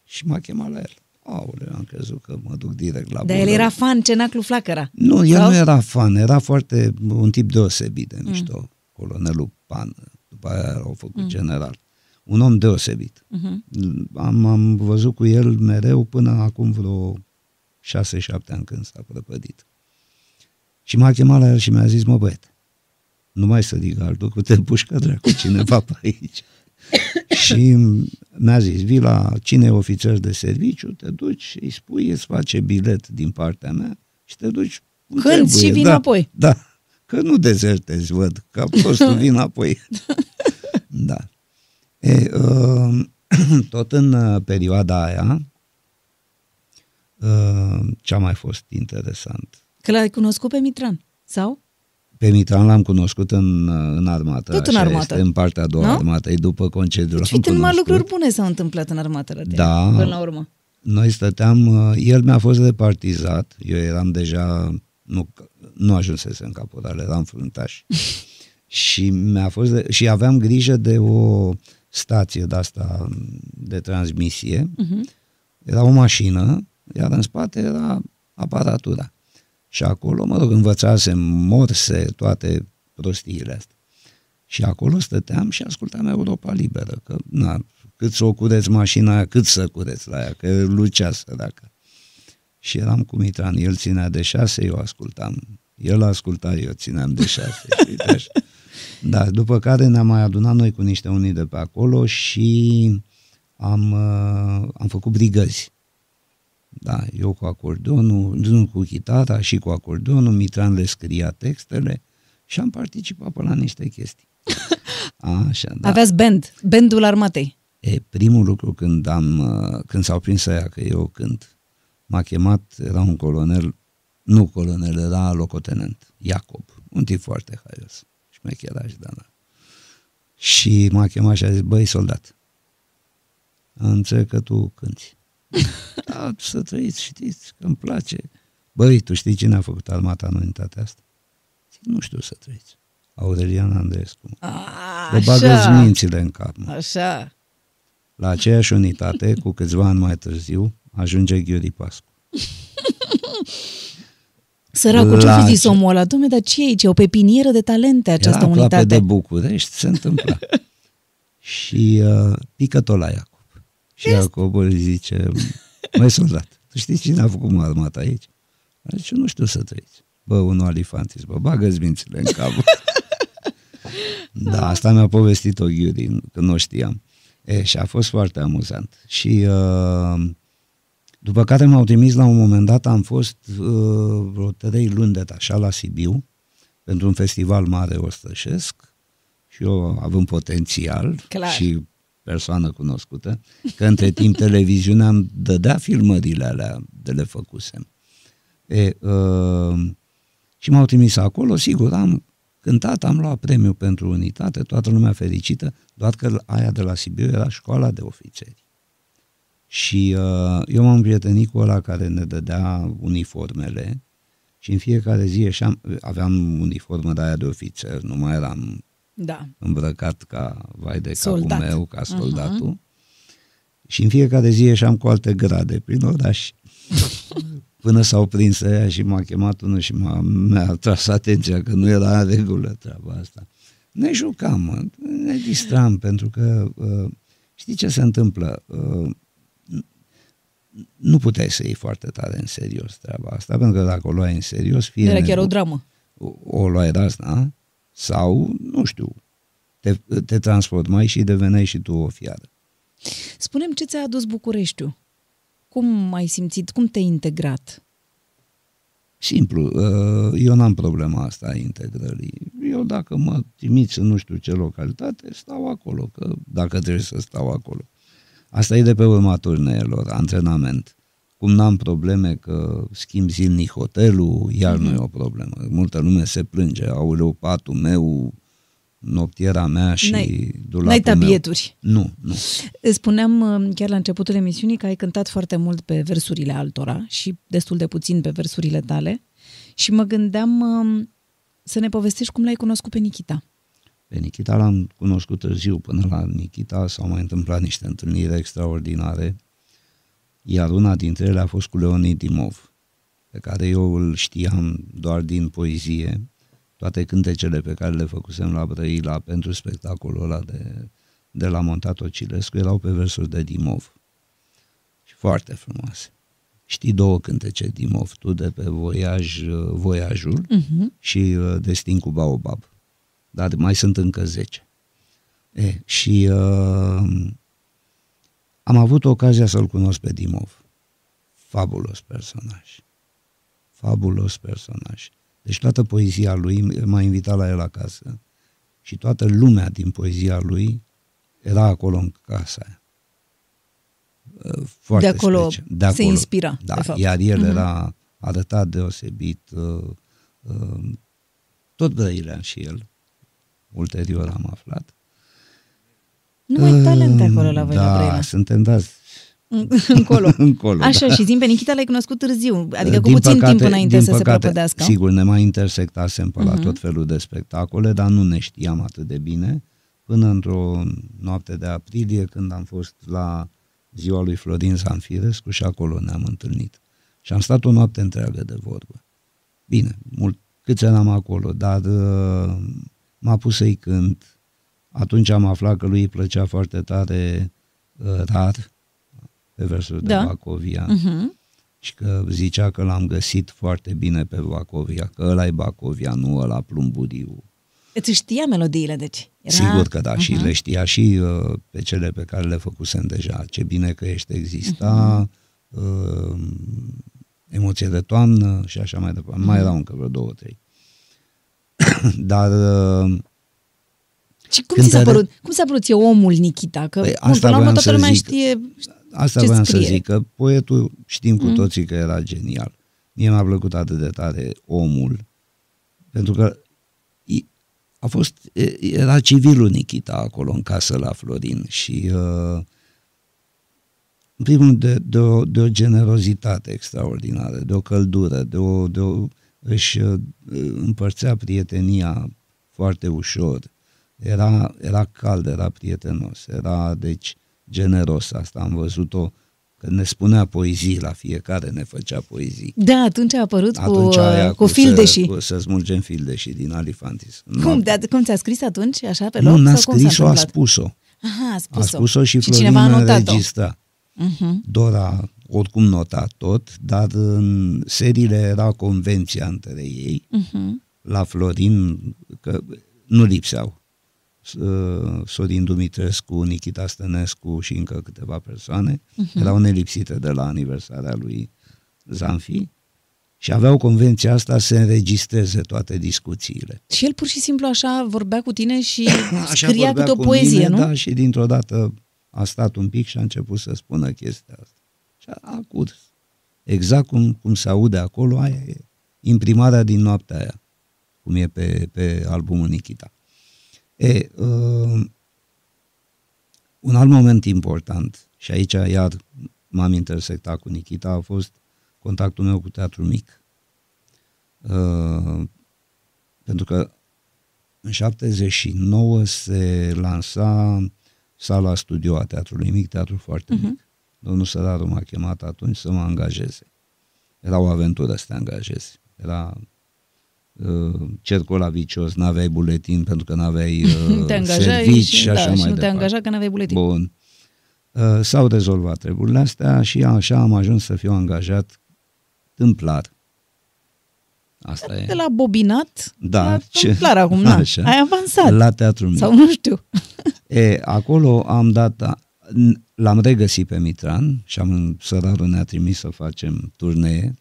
și m-a chemat la el. Aoleu, am crezut că mă duc direct la Dar el bolă. era fan Cenaclu Flacăra. Nu, el Sau? nu era fan, era foarte un tip deosebit de mișto, mm. colonelul Pan, după aia l-au făcut mm. general. Un om deosebit. Uh-huh. Am, am văzut cu el mereu până acum vreo 6-7 ani când s-a prăpădit. Și m-a chemat la el și mi-a zis, mă băiete, nu mai să zic altul, că te pușcă dracu cineva pe aici. și mi-a zis, vii la cine e ofițer de serviciu, te duci, îi spui, îți face bilet din partea mea și te duci cum Când trebuie. și vii da, înapoi. Da, că nu dezertezi, văd, că a fost tu vii înapoi. da. E, uh, tot în uh, perioada aia, uh, ce a mai fost interesant? Că l-ai cunoscut pe Mitran, sau? Pe Mitran l-am cunoscut în, uh, în armată. Tot în așa armată. Este, în partea a doua Nu? armată, e după concediu. Deci l-am uite, numai cunoscut. lucruri bune s-au întâmplat în armată la tine, Da. până la urmă. Noi stăteam, uh, el mi-a fost repartizat, eu eram deja, nu, nu ajunsesem caporal, eram fruntaș. și mi-a fost de, și aveam grijă de o stație de asta de transmisie. Uh-huh. Era o mașină, iar în spate era aparatura. Și acolo, mă rog, învățasem morse, toate prostiile astea. Și acolo stăteam și ascultam Europa Liberă, că na, cât să o cureți mașina aia, cât să cureți la ea, că lucea săracă. Și eram cu Mitran, el ținea de șase, eu ascultam. El asculta, eu țineam de șase. și uite așa. Da, după care ne-am mai adunat noi cu niște unii de pe acolo și am, uh, am făcut brigăzi. Da, eu cu acordeonul, nu cu chitara și cu acordeonul, Mitran le scria textele și am participat pe la niște chestii. Așa, da. Aveați band, bandul armatei. E, primul lucru când am, uh, când s-au prins aia că eu cânt, m-a chemat, era un colonel, nu colonel, era locotenent, Iacob, un tip foarte haios, șmecheraș, da, da. Și m-a chemat și a zis, băi, soldat, înțeleg că tu cânti. da, să trăiți, știți, că îmi place. Băi, tu știi cine a făcut armata în unitatea asta? Zic, nu știu să trăiți. Aurelian Andreescu. A, Vă bagă mințile în cap. mă. Așa. La aceeași unitate, cu câțiva ani mai târziu, ajunge Ghiuri Pascu. Săracul, ce La fi zis ce- omul ăla? Dom'le, dar ce e aici? E o pepinieră de talente această Era aproape unitate. de București, se întâmpla. și uh, pică tot la Iacob. Și Iacob îi zice, măi soldat, tu știi cine a făcut armata aici? A zice, nu știu să trăiți. Bă, unul alifantis, bă, bagă-ți mințile în cap. da, asta mi-a povestit-o Ghiuri, că nu o știam. E, și a fost foarte amuzant. Și uh, după care m-au trimis la un moment dat, am fost uh, vreo trei luni de așa la Sibiu, pentru un festival mare ostrășesc și eu având potențial Clar. și persoană cunoscută, că între timp televiziunea îmi dădea filmările alea de le făcusem. E, uh, și m-au trimis acolo, sigur, am cântat, am luat premiu pentru unitate, toată lumea fericită, doar că aia de la Sibiu era școala de ofițeri. Și uh, eu m-am prietenit cu ăla care ne dădea uniformele și în fiecare zi ieșeam, aveam uniformă de aia de ofițer, nu mai eram Da. îmbrăcat ca vai de Soldat. capul meu, ca soldatul. Uh-huh. Și în fiecare zi ieșeam cu alte grade prin oraș. Până s-au prins ăia și m-a chemat unul și m-a, mi-a tras atenția că nu era în regulă treaba asta. Ne jucam, mă, ne distram, pentru că uh, știi ce se întâmplă? Uh, nu puteai să iei foarte tare în serios treaba asta, pentru că dacă o luai în serios, fie Era ne- chiar o dramă. o, o luai razna sau, nu știu, te, te transformai și deveneai și tu o fiară. Spune-mi ce ți-a adus Bucureștiul. Cum ai simțit, cum te-ai integrat? Simplu, uh, eu n-am problema asta a integrării. Eu dacă mă trimiți în nu știu ce localitate, stau acolo, că dacă trebuie să stau acolo. Asta e de pe urma turneelor, antrenament. Cum n-am probleme că schimb zilnic hotelul, iar nu e o problemă. Multă lume se plânge, auleu, patul meu, noptiera mea și N-ai- dulapul n-ai meu. tabieturi. Nu, nu. Îți Spuneam uh, chiar la începutul emisiunii că ai cântat foarte mult pe versurile altora și destul de puțin pe versurile tale și mă gândeam um, să ne povestești cum l-ai cunoscut pe Nikita. Pe Nikita l-am cunoscut târziu, până la Nikita s-au mai întâmplat niște întâlniri extraordinare, iar una dintre ele a fost cu Leonid Dimov, pe care eu îl știam doar din poezie, toate cântecele pe care le făcusem la Brăila pentru spectacolul ăla de, de la Montato Cilescu erau pe versuri de Dimov. Și foarte frumoase. Știi două cântece Dimov, tu de pe Voiaj, Voiajul uh-huh. și uh, Destin cu Baobab. Dar mai sunt încă 10. E, și uh, am avut ocazia să-l cunosc pe Dimov. Fabulos personaj. Fabulos personaj. Deci toată poezia lui m-a invitat la el acasă și toată lumea din poezia lui era acolo în casa aia. Uh, foarte de acolo, special. de acolo se inspira, da, de fapt. Iar el Mhm. era arătat deosebit, uh, uh, tot Brăilean și el. Ulterior am aflat. Numai talente acolo la voi da, la Brăila. suntem dați Încolo. încolo. Așa, da. și zim pe Nikita l-ai cunoscut târziu, adică cu Din puțin păcate- timp înainte din să se păcate, prăpădească. Sigur, ne mai intersectasem pe la Mhm. tot felul de spectacole, dar nu ne știam atât de bine până într-o noapte de aprilie când am fost la ziua lui Florin Zanfirescu și acolo ne-am întâlnit. Și am stat o noapte întreagă de vorbă. Bine, mult, câți eram acolo, dar uh, m-a pus să-i cânt. Atunci am aflat că lui îi plăcea foarte tare uh, rar pe versuri Da. de Bacovia Mhm. și că zicea că l-am găsit foarte bine pe Bacovia, că ăla e Bacovia, nu ăla plumburiu. Îți știa melodiile, deci. Era... Sigur că da, și Mhm. le știa și uh, pe cele pe care le făcusem deja. Ce bine că ești exista, uh, emoție de toamnă și așa mai departe. Mai erau încă vreo două, trei. Dar uh, Și cum ți s-a Cântare- părut, cum s-a părut ție omul Nikita? Că, Păi, bun, asta până la urmă voiam toată să lumea zic. știe Asta Ce voiam scrie? să zic, că poetul știm cu Mm. toții că era genial. Mie mi-a plăcut atât de tare omul, pentru că i- a fost, e- era civilul Nikita acolo în casă la Florin și uh, în primul rând de, de, o, de o generozitate extraordinară, de o căldură, de o, de o își uh, împărțea prietenia foarte ușor. Era, era cald, era prietenos, era deci generos asta. Am văzut-o că ne spunea poezii la fiecare, ne făcea poezii. Da, atunci a apărut Atunci cu, aia cu fildeși. Să, cu, să smulgem fildeși din Alifantis. Cum, de, cum ți-a scris atunci, așa, pe loc? Nu, n-a sau cum s-a scris-o, a întâmplat? spus-o. Aha, a A spus-o. spus-o și, și Florin cineva a notat-o. înregistra. Uh-huh. Dora oricum nota tot, dar în seriile era convenția între ei, Uh-huh. la Florin, că nu lipseau. Uh, Sorin Dumitrescu, Nikita Stănescu și încă câteva persoane Mhm. erau nelipsite de la aniversarea lui Zanfi și aveau convenția asta să înregistreze toate discuțiile. Și el pur și simplu așa vorbea cu tine și Așa scria vorbea câte o cu poezie, mine, nu? Da, și dintr-o dată a stat un pic și a început să spună chestia asta. Și a, a curs. Exact cum, cum se aude acolo, aia e imprimarea din noaptea aia, cum e pe, pe albumul Nikita. E, uh, un alt moment important, și aici iar m-am intersectat cu Nikita, a fost contactul meu cu Teatru Mic. Uh, pentru că în 79 se lansa sala studio a Teatrului Mic, teatru foarte Mhm. mic. Domnul Săraru m-a chemat atunci să mă angajeze. Era o aventură să te angajezi. Era uh, cercul la vicios, n-aveai buletin pentru că n-aveai uh, te angajai servici și, și așa da, mai și nu te departe. angaja că n-aveai buletin. Bun. Uh, s-au rezolvat treburile astea și așa am ajuns să fiu angajat tâmplar. Asta e. De la bobinat Da, la ce- tâmplar acum, na. așa. Ai avansat. La teatru mic. Sau nu știu. E, acolo am dat, l-am regăsit pe Mitran și am, sărarul ne-a trimis să facem turnee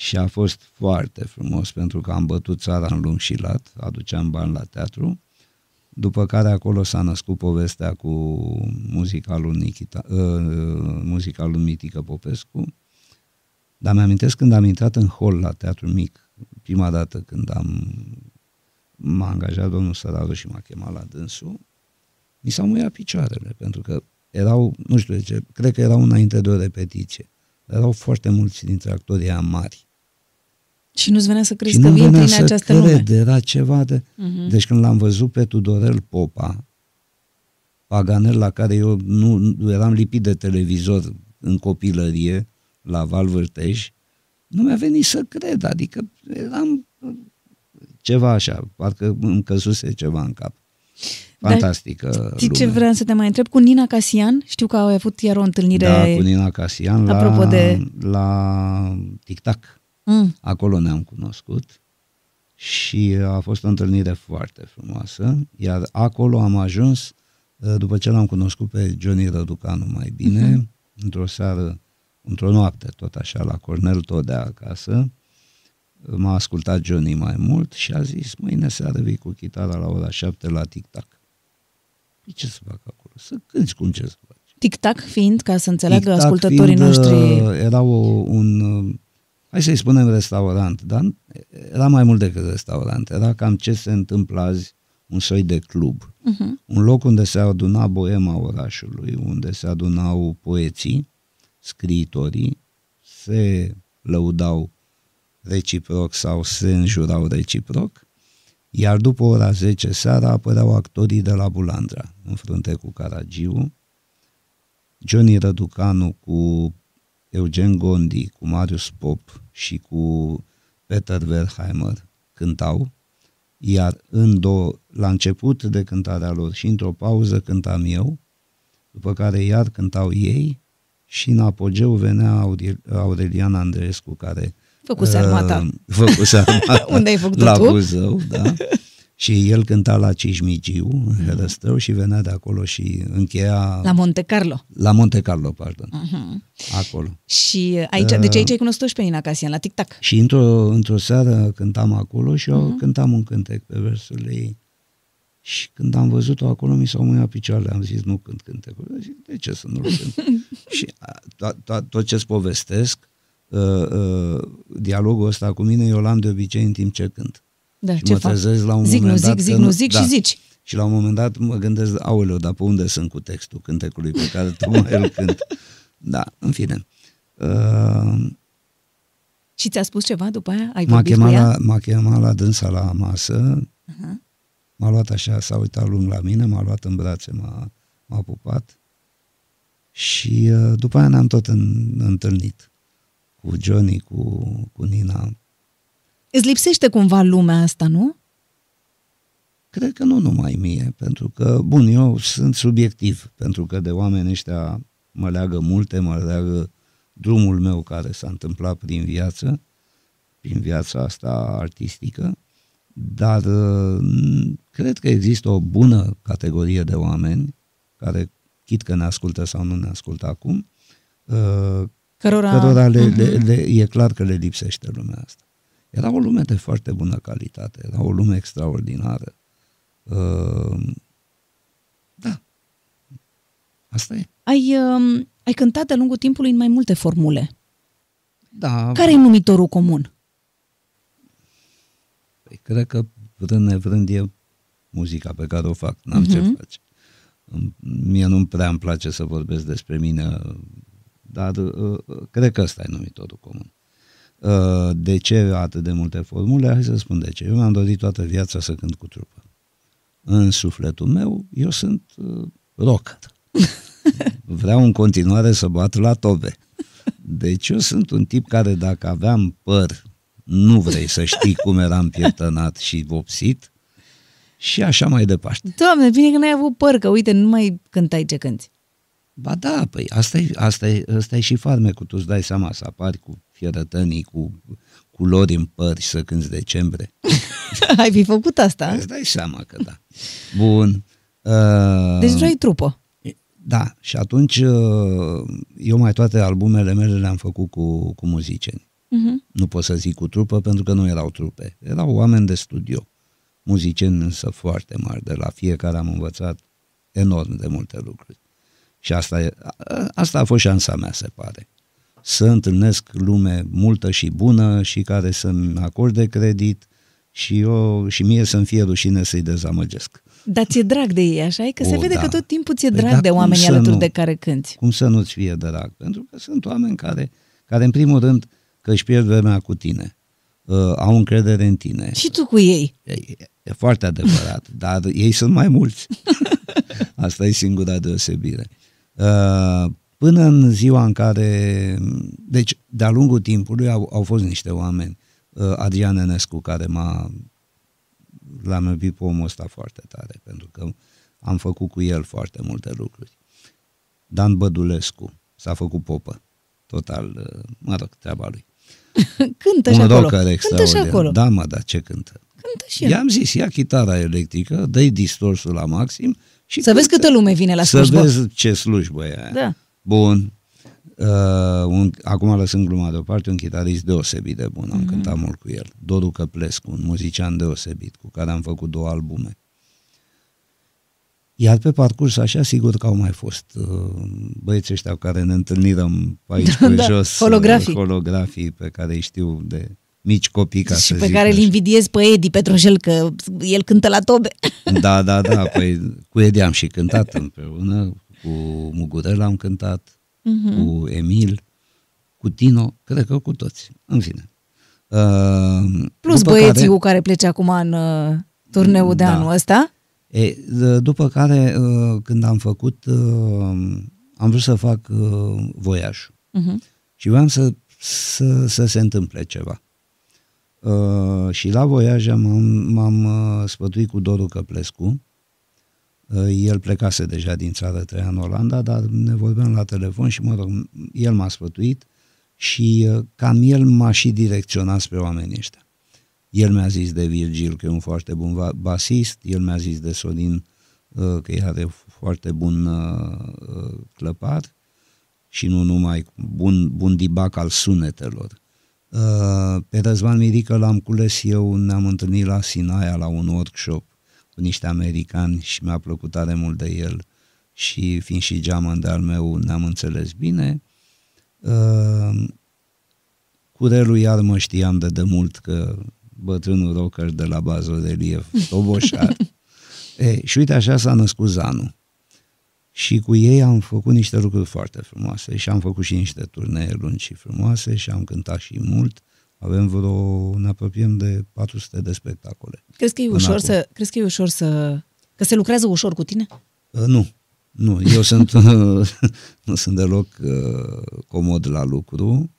și a fost foarte frumos pentru că am bătut țara în lung și lat, aduceam bani la teatru, după care acolo s-a născut povestea cu muzicalul, Nikita, uh, muzicalul Mitică Popescu, dar mi-amintesc când am intrat în hol la teatru mic, prima dată când am m-a angajat domnul Săraru și m-a chemat la dânsul, mi s-au muiat picioarele, pentru că erau, nu știu de ce, cred că erau înainte de o repetiție. Erau foarte mulți dintre actorii aia mari. Și nu-ți venea să crezi și că nu vii venea prin să această cred, lume. era ceva de... Mhm. Deci când l-am văzut pe Tudorel Popa, Paganel la care eu nu nu- eram lipit de televizor în copilărie, la Val Vârtej, nu mi-a venit să cred, adică eram ceva așa, parcă îmi căzuse ceva în cap. Dar Fantastică Știi ce lume. vreau să te mai întreb? Cu Nina Casian, știu că au avut iar o întâlnire... Da, cu Nina Casian la, Apropo de- la Tic-Tac. Mm. Acolo ne-am cunoscut și a fost o întâlnire foarte frumoasă, iar acolo am ajuns, uh, după ce l-am cunoscut pe Johnny Răducanu mai bine, uh-huh. într-o seară, într-o noapte, tot așa, la Cornel Todea acasă, m-a ascultat Johnny mai mult și a zis, mâine seară vii cu chitara la ora 7 la tic-tac. Păi ce să fac acolo? Să cânti cum ce să faci. Tic-tac fiind, ca să înțeleagă Tic-tac ascultătorii fiind, noștri... uh, Era o, un, uh, hai să-i spunem restaurant, dar era mai mult decât restaurant. Era cam ce se întâmplă azi, un soi de club. Uh-huh. Un loc unde se aduna boema orașului, unde se adunau poeții, scriitorii, se lăudau reciproc sau se înjurau reciproc, iar după ora 10 seara apăreau actorii de la Bulandra, în frunte cu Caragiu, Johnny Răducanu cu Eugen Gondi, cu Marius Pop și cu Peter Werheimer cântau, iar în două, la început de cântarea lor și într-o pauză cântam eu, după care iar cântau ei și în apogeu venea Aurel- Aurelian Andreescu care Făcuse armata. Uh, făcuse armata Unde ai făcut-o la tu? Buzău, da. și el cânta la Cismigiu, în Herăstrău și venea de acolo și încheia La Monte Carlo. la Monte Carlo, pardon, Uh-huh. acolo. Și aici, Uh. deci aici ai cunoscut și pe Nina Casian, la Tic-Tac. Și într-o, într-o seară cântam acolo și eu Mhm. cântam un cântec pe versurile ei. Și când am văzut-o acolo, mi s-au mâinat picioarele, am zis, nu cânt cântecul. Eu Zic, de ce să nu-l cânt? și a, to- to- tot ce-ți povestesc, uh, uh, dialogul ăsta cu mine, eu l-am de obicei în timp ce cânt. Da, și ce mă fac? trezesc la un zic, nu moment zic, dat zic, că nu zic da. și zici. Și la un moment dat mă gândesc, aoleu, dar pe unde sunt cu textul cântecului pe care tocmai îl cânt? Da, în fine. Uh, Și ți-a spus ceva după aia? Ai M-a vorbit cu chemat, ea? la, m-a chemat la dânsa la masă, Aha. m-a luat așa, s-a uitat lung la mine, m-a luat în brațe, m-a, m-a pupat și uh, după aia ne-am tot în, întâlnit cu Johnny, cu, cu Nina. Îți lipsește cumva lumea asta, nu? Cred că nu numai mie, pentru că, bun, eu sunt subiectiv, pentru că de oameni ăștia mă leagă multe, mă leagă drumul meu care s-a întâmplat prin viață, prin viața asta artistică, dar uh, cred că există o bună categorie de oameni care, chit că ne ascultă sau nu ne ascultă acum, uh, Cărora... cărora le, Mhm. le, le, e clar că le lipsește lumea asta. Era o lume de foarte bună calitate, era o lume extraordinară. Uh, da, asta e. Ai, um, ai cântat de-a lungul timpului în mai multe formule. Da, Care e numitorul comun? Păi, cred că vrând nevrând e muzica pe care o fac, n-am uh-huh. ce Mhm. face. Îmi- Mie nu prea îmi place să vorbesc despre mine, dar uh, uh, cred că ăsta e numitorul comun. Uh, De ce atât de multe formule? Hai să spun de ce. Eu mi-am dorit toată viața să cânt cu trupă. În sufletul meu, eu sunt uh, rocker. Vreau în continuare să bat la tobe. Deci eu sunt un tip care dacă aveam păr, nu vrei să știi cum eram pieptănat și vopsit și așa mai departe. Doamne, bine că n-ai avut păr, că uite, nu mai cântai ce cânti. Ba da, păi asta e, asta e, asta e și farmecul, tu îți dai seama să apari cu fierătănii, cu culori în păr și să cânti decembrie. ai fi făcut asta? Îți dai seama că da. Bun. Uh, Deci tu ai trupă. Da, și atunci uh, eu mai toate albumele mele le-am făcut cu, cu muzicieni. Uh-huh. Nu pot să zic cu trupă pentru că nu erau trupe. Erau oameni de studio. Muzicieni însă foarte mari. De la fiecare am învățat enorm de multe lucruri. Și asta, e, a- asta a fost șansa mea, se pare. Să întâlnesc lume multă și bună și care să-mi acorde credit și, eu, și mie să-mi fie rușine să-i dezamăgesc. Dar ți-e drag de ei, așa e? Că se O, vede da. că tot timpul ți-e Păi drag da, de cum oamenii să alături nu? de care cânti. Cum să nu-ți fie drag? Pentru că sunt oameni care, care în primul rând, că își pierd vremea cu tine. uh, au încredere în tine. Și tu cu ei. E, e foarte adevărat, dar ei sunt mai mulți. Asta e singura deosebire. Uh, până în ziua în care... Deci, de-a lungul timpului au, au fost niște oameni. Uh, Adrian Enescu, care m-a... L-am iubit pe omul ăsta foarte tare, pentru că am făcut cu el foarte multe lucruri. Dan Bădulescu s-a făcut popă. Total, uh, mă rog, treaba lui. Cântă și Un acolo. rocker Cântă și extraordinar. acolo. Da, mă, da, ce cântă? Cântă și el. I-am zis, ia chitara electrică, dă-i distorsul la maxim și Să vezi cântă. câtă lume vine la Să slujbă. vezi ce slujbă e aia. Da. Bun. Uh, un, acum lăsând gluma deoparte, un chitarist deosebit de bun, am Mhm. mm-hmm. cântat mult cu el. Doru Căplescu, un muzician deosebit, cu care am făcut două albume. Iar pe parcurs, așa, sigur că au mai fost uh, băieții ăștia cu care ne întâlnirăm pe aici pe Da, jos. holografii. uh, Holografii pe care îi știu de mici copii, ca și să pe zic care îl așa. invidiez pe Edi Petroșel, că el cântă la tobe. Da, da, da, păi cu Edi am și cântat împreună, cu Mugurel am cântat, uh-huh. cu Emil, cu Tino, cred că cu toți, în fine. Uh, Plus după băieții care, cu care plece acum în uh, turneul de Da. anul ăsta. e, d- după care, uh, când am făcut, uh, am vrut să fac uh, voiajul Uh-huh. și vreau să, să, să se întâmple ceva. Uh, și la voiaj m-am, m-am uh, spătuit cu Doru Căplescu. Uh, el plecase deja din țară, trăia în Olanda, dar ne vorbeam la telefon și, mă rog, el m-a spătuit și uh, cam el m-a și direcționat spre oamenii ăștia. El mi-a zis de Virgil că e un foarte bun va- basist, el mi-a zis de Sorin uh, că are foarte bun uh, uh, clăpar și nu numai bun, bun dibac al sunetelor. Uh, Pe Răzvan Mirică l-am cules eu, ne-am întâlnit la Sinaia la un workshop cu niște americani și mi-a plăcut tare mult de el și fiind și geamăn de al meu ne-am înțeles bine. Uh, Curelul iar mă știam de demult că bătrânul rocker de la Bazorelief, Toboșar. e, și uite așa s-a născut Zanu. Și cu ei am făcut niște lucruri foarte frumoase și am făcut și niște turnee lungi și frumoase și am cântat și mult. Avem vreo, ne apropiem de 400 de spectacole. Crezi că e Până ușor acum. să, crezi că e ușor să, că se lucrează ușor cu tine? Uh, nu, nu, eu sunt, nu sunt deloc uh, comod la lucru,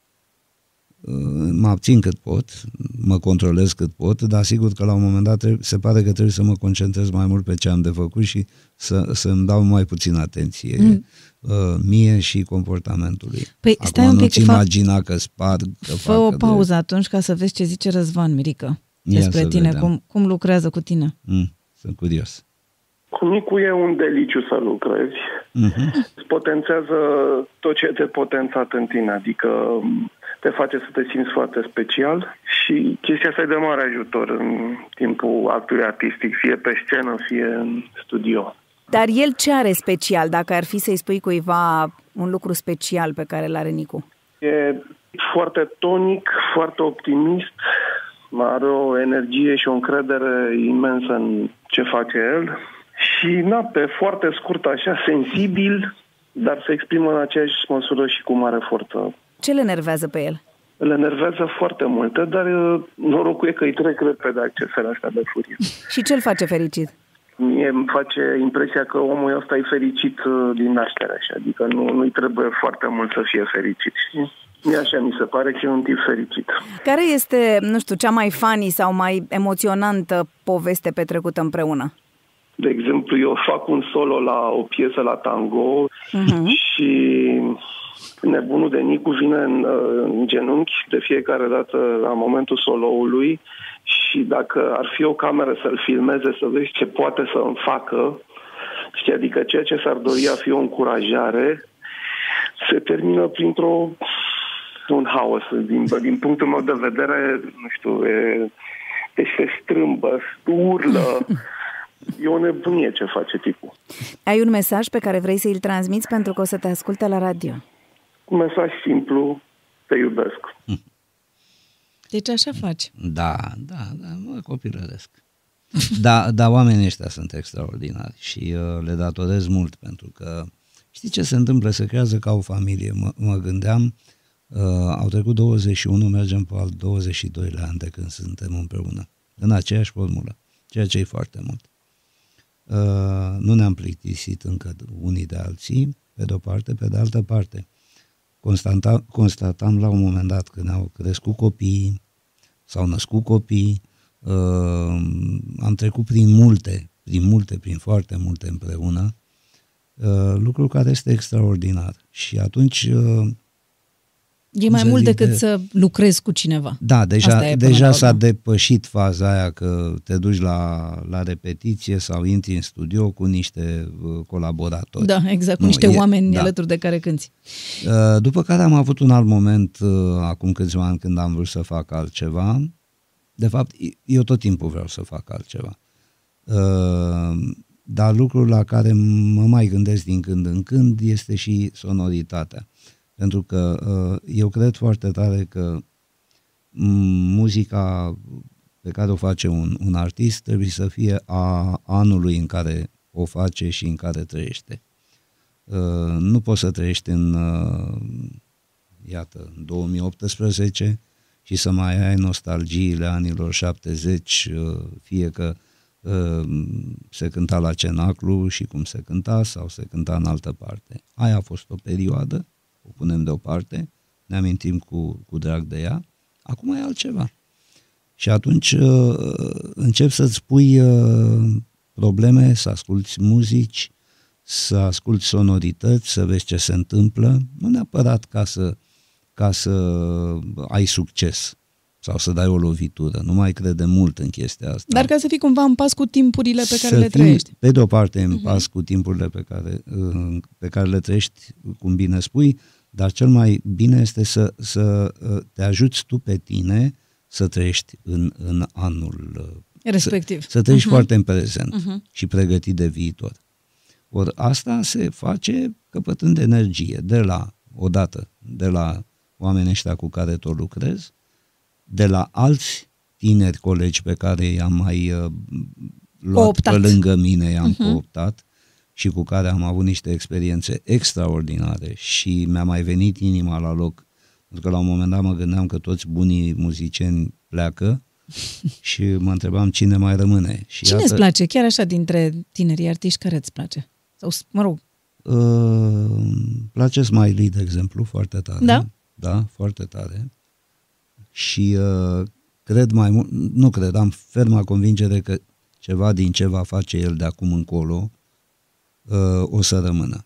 uh, mă abțin cât pot, mă controlez cât pot, dar sigur că la un moment dat trebuie, se pare că trebuie să mă concentrez mai mult pe ce am de făcut și să, să-mi dau mai puțin atenție mm. Uh, mie și comportamentului. Păi, Acum stai un pic, nu-ți fa- imagina că sparg, că Fă fac o că pauză atunci ca să vezi ce zice Răzvan Mirică Ia despre să tine, vedem. cum, cum lucrează cu tine. De... Mm, sunt curios. Cu Nicu e un deliciu să lucrezi. Mm-hmm. Îți potențează tot ce te potențat în tine, adică m, te face să te simți foarte special și chestia asta e de mare ajutor în timpul actului artistic, fie pe scenă, fie în studio. Dar el ce are special, dacă ar fi să-i spui cuiva un lucru special pe care îl are Nicu? E foarte tonic, foarte optimist, are o energie și o încredere imensă în ce face el și, na, pe foarte scurt așa, sensibil, dar se exprimă în aceeași măsură și cu mare forță. Ce le nervează pe el? Îl enervează foarte multe, dar uh, norocul e că îi trec repede accesele astea de furie. Și ce-l face fericit? Mie îmi face impresia că omul ăsta e fericit uh, din naștere, așa, adică nu, nu-i trebuie foarte mult să fie fericit. Și mie așa mi se pare că e un tip fericit. Care este, nu știu, cea mai funny sau mai emoționantă poveste petrecută împreună? De exemplu, eu fac un solo la o piesă la tango Mhm. și nebunul de Nicu vine în, uh, în genunchi de fiecare dată la momentul soloului și dacă ar fi o cameră să-l filmeze, să vezi ce poate să îmi facă, știi, adică ceea ce s-ar dori a fi o încurajare, se termină printr-o un haos. Din, din punctul meu de vedere, nu știu, e, deci se strâmbă, urlă. E o nebunie ce face tipul. Ai un mesaj pe care vrei să-l transmiți pentru că o să te asculte la radio. Un mesaj simplu, te iubesc. Deci așa faci. Da, da, da, mă copilăresc. Da, da, oamenii ăștia sunt extraordinari și uh, le datorez mult pentru că știi ce se întâmplă? Se creează ca o familie. Mă, mă gândeam, Uh, au trecut 21, mergem pe al 22-lea an de când suntem împreună, în aceeași formulă, ceea ce e foarte mult. Uh, nu ne-am plictisit încă unii de alții, pe de-o parte, pe de altă parte. Constata, constatam la un moment dat când au crescut copiii, s-au născut copii, uh, am trecut prin multe, prin multe, prin foarte multe împreună, uh, lucru care este extraordinar. Și atunci uh, E mai Să mult zic decât de- să lucrezi cu cineva. Da, deja, Asta e până deja la s-a urmă. depășit faza aia că te duci la, la repetiție sau intri în studio cu niște uh, colaboratori. Da, exact, cu Nu, niște e- oameni da. alături de care cânti. Uh, După care am avut un alt moment, uh, acum câțiva ani, când am vrut să fac altceva. De fapt, eu tot timpul vreau să fac altceva. Uh, Dar lucrul la care mă mai gândesc din când în când este și sonoritatea. Pentru că uh, eu cred foarte tare că m, muzica pe care o face un, un artist trebuie să fie a anului în care o face și în care trăiește. Uh, nu poți să trăiești în, uh, iată, în 2018 și să mai ai nostalgiile anilor 70, uh, fie că uh, se cânta la cenaclu și cum se cânta sau se cânta în altă parte. Aia a fost o perioadă, o punem deoparte, ne amintim cu, cu drag de ea, acum e altceva. Și atunci uh, încep să-ți pui uh, probleme, să asculti muzici, să asculti sonorități, să vezi ce se întâmplă, nu neapărat ca să, ca să ai succes sau să dai o lovitură. Nu mai crede mult în chestia asta. Dar ca să fii cumva în pas cu timpurile pe care Să le fii, trăiești. Pe de o parte în pas cu timpurile pe care, uh, pe care le trăiești, cum bine spui, dar cel mai bine este să, să uh, te ajuți tu pe tine să trăiești în, în anul uh, Respectiv. Să, să trăiești Mhm. foarte în prezent Mhm. și pregătit de viitor. Ori asta se face căpătând energie de la, odată, de la oamenii ăștia cu care tot lucrez, de la alți tineri colegi pe care i-am mai uh, luat Cooptat. pe lângă mine, i-am Mhm. cooptat și cu care am avut niște experiențe extraordinare și mi-a mai venit inima la loc, pentru că la un moment dat mă gândeam că toți bunii muzicieni pleacă și mă întrebam cine mai rămâne. Și Cine îți place? Chiar așa, dintre tinerii artiști, care îți place? Sau, mă rog, Uh, îmi place Smiley, de exemplu, foarte tare. Da? Da, foarte tare. Și uh, cred mai mult, nu cred, am ferma convingere că ceva din ce va face el de acum încolo uh, o să rămână.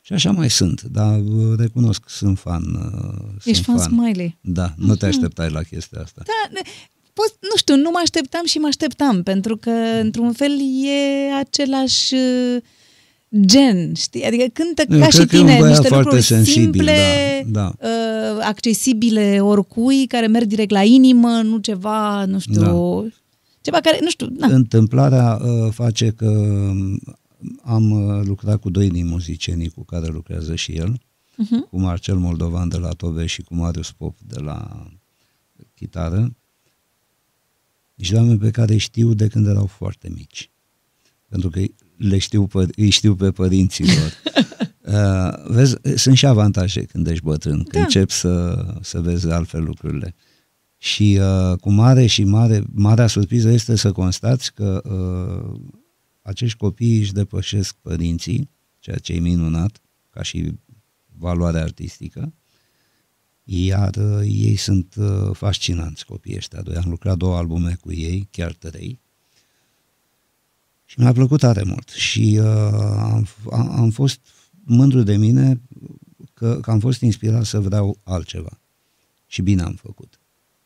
Și așa mai sunt, dar uh, recunosc, sunt fan. Uh, ești sunt fan Smiley. Da, nu te așteptai la chestia asta. Da, ne- pot, nu știu, nu mă așteptam și mă așteptam, pentru că, într-un fel, e același uh, gen, știi? Adică cântă Eu ca cred și că e un tine băiat niște foarte lucruri sensibil, simple, da, da. Uh, accesibile oricui, care merg direct la inimă, nu ceva, nu știu, Da. ceva care, nu știu, na. Întâmplarea uh, face că um, am uh, lucrat cu doi din muzicienii cu care lucrează și el, Uh-huh. cu Marcel Moldovan de la Tove și cu Marius Pop de la chitară. Niște oameni pe care îi știu de când erau foarte mici. Pentru că le știu, pe- îi știu pe părinții lor. Uh, vezi, sunt și avantaje când ești bătrân, când Da. începi să, să vezi altfel lucrurile. Și uh, cu mare și mare, marea surpriză este să constați că uh, acești copii își depășesc părinții, ceea ce e minunat, ca și valoare artistică, iar uh, ei sunt uh, fascinanți copiii ăștia doi. Am lucrat două albume cu ei, chiar trei, și mi-a plăcut tare mult și uh, am, am, am fost mândru de mine că, că am fost inspirat să vreau altceva. Și bine am făcut.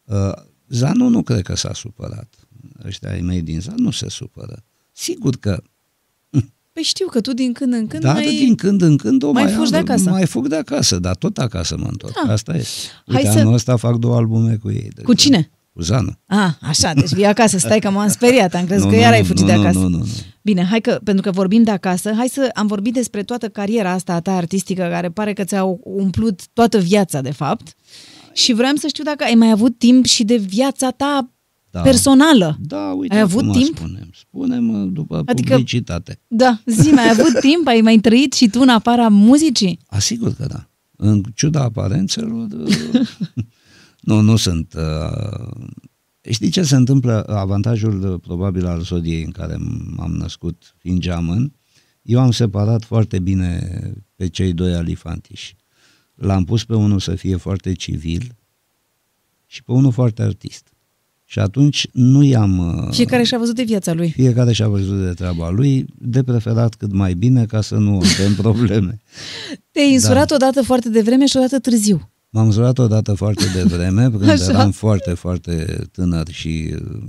Uh, Zanu nu cred că s-a supărat. Ăștia ai mei din Zan nu se supără. Sigur că Păi știu că tu din când în când da, mai... mai... din când în când o mai mai, fugi de am, acasă. Mai fug de acasă, dar tot acasă mă întorc. Da. Asta e. Hai Uite, să- anul ăsta fac două albume cu ei. de Cu cine? exemplu. Cu Zanu. Ah, așa, deci vii acasă, stai că m-am speriat, am crezut Nu, că nu, iar ai nu, fugit nu, de nu, acasă. Nu, nu, nu. Bine, hai că, pentru că vorbim de acasă, hai să am vorbit despre toată cariera asta a ta artistică, care pare că ți-a umplut toată viața, de fapt. Și vreau să știu dacă ai mai avut timp și de viața ta Da. personală. Da, uite, Ai avut acum timp? Spunem, spunem uh, după Adică- publicitate. Da, zi, mai ai avut timp? Ai mai trăit și tu în afara muzicii? Asigur că da. În ciuda aparențelor, uh, nu, nu sunt. Uh, știi ce se întâmplă? Avantajul uh, probabil al zodiei în care m-am născut, fiind geamăn, eu am separat foarte bine pe cei doi alifantiși. L-am pus pe unul să fie foarte civil și pe unul foarte artist. Și atunci nu i-am... uh, Fiecare și-a văzut de viața lui. Fiecare și-a văzut de treaba lui, de preferat cât mai bine ca să nu avem probleme. Te-ai însurat Da. odată foarte devreme și odată târziu. M-am zurat odată foarte devreme, când Așa. eram foarte, foarte tânăr și uh,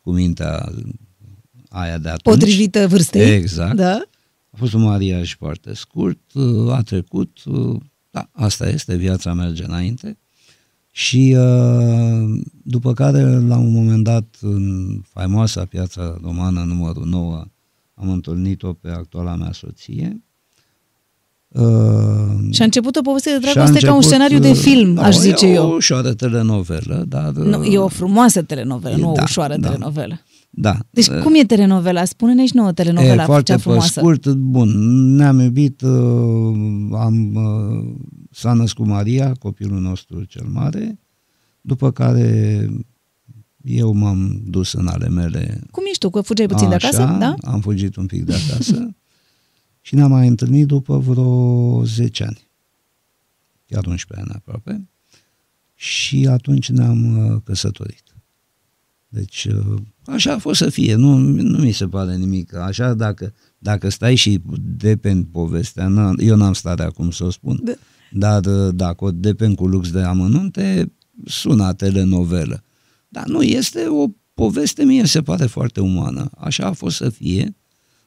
cu mintea aia de atunci. Potrivită vârstei. Exact. Da? A fost un mariaj foarte scurt, uh, a trecut, uh, da, asta este, viața merge înainte. Și uh, după care, la un moment dat, în faimoasa piața romană numărul 9, am întâlnit-o pe actuala mea soție. Uh, Și a început o poveste de și a dragoste ca un început, scenariu de uh, film, da, aș e zice o eu. ușoară telenovelă, dar... Nu, e o frumoasă telenovelă, E, nu o da, ușoară da. telenovelă. Da. Deci cum e telenovela? Spune-ne și nouă telenovela e, foarte cea pe frumoasă. scurt, bun, ne-am iubit, uh, am, uh, s-a născut Maria, copilul nostru cel mare, după care eu m-am dus în ale mele. Cum ești tu? Că fugeai puțin de acasă? Așa, Da? am fugit un pic de acasă și ne-am mai întâlnit după vreo 10 ani, chiar 11 ani aproape, și atunci ne-am uh, căsătorit. Deci, uh, așa a fost să fie, nu, nu mi se pare nimic. Așa, dacă, dacă stai și depen povestea, n- eu n-am stare acum să o spun, Da. Dar uh, dacă o depen cu lux de amănunte, sună a telenovelă. Dar nu, este o poveste, mie se pare foarte umană. Așa a fost să fie,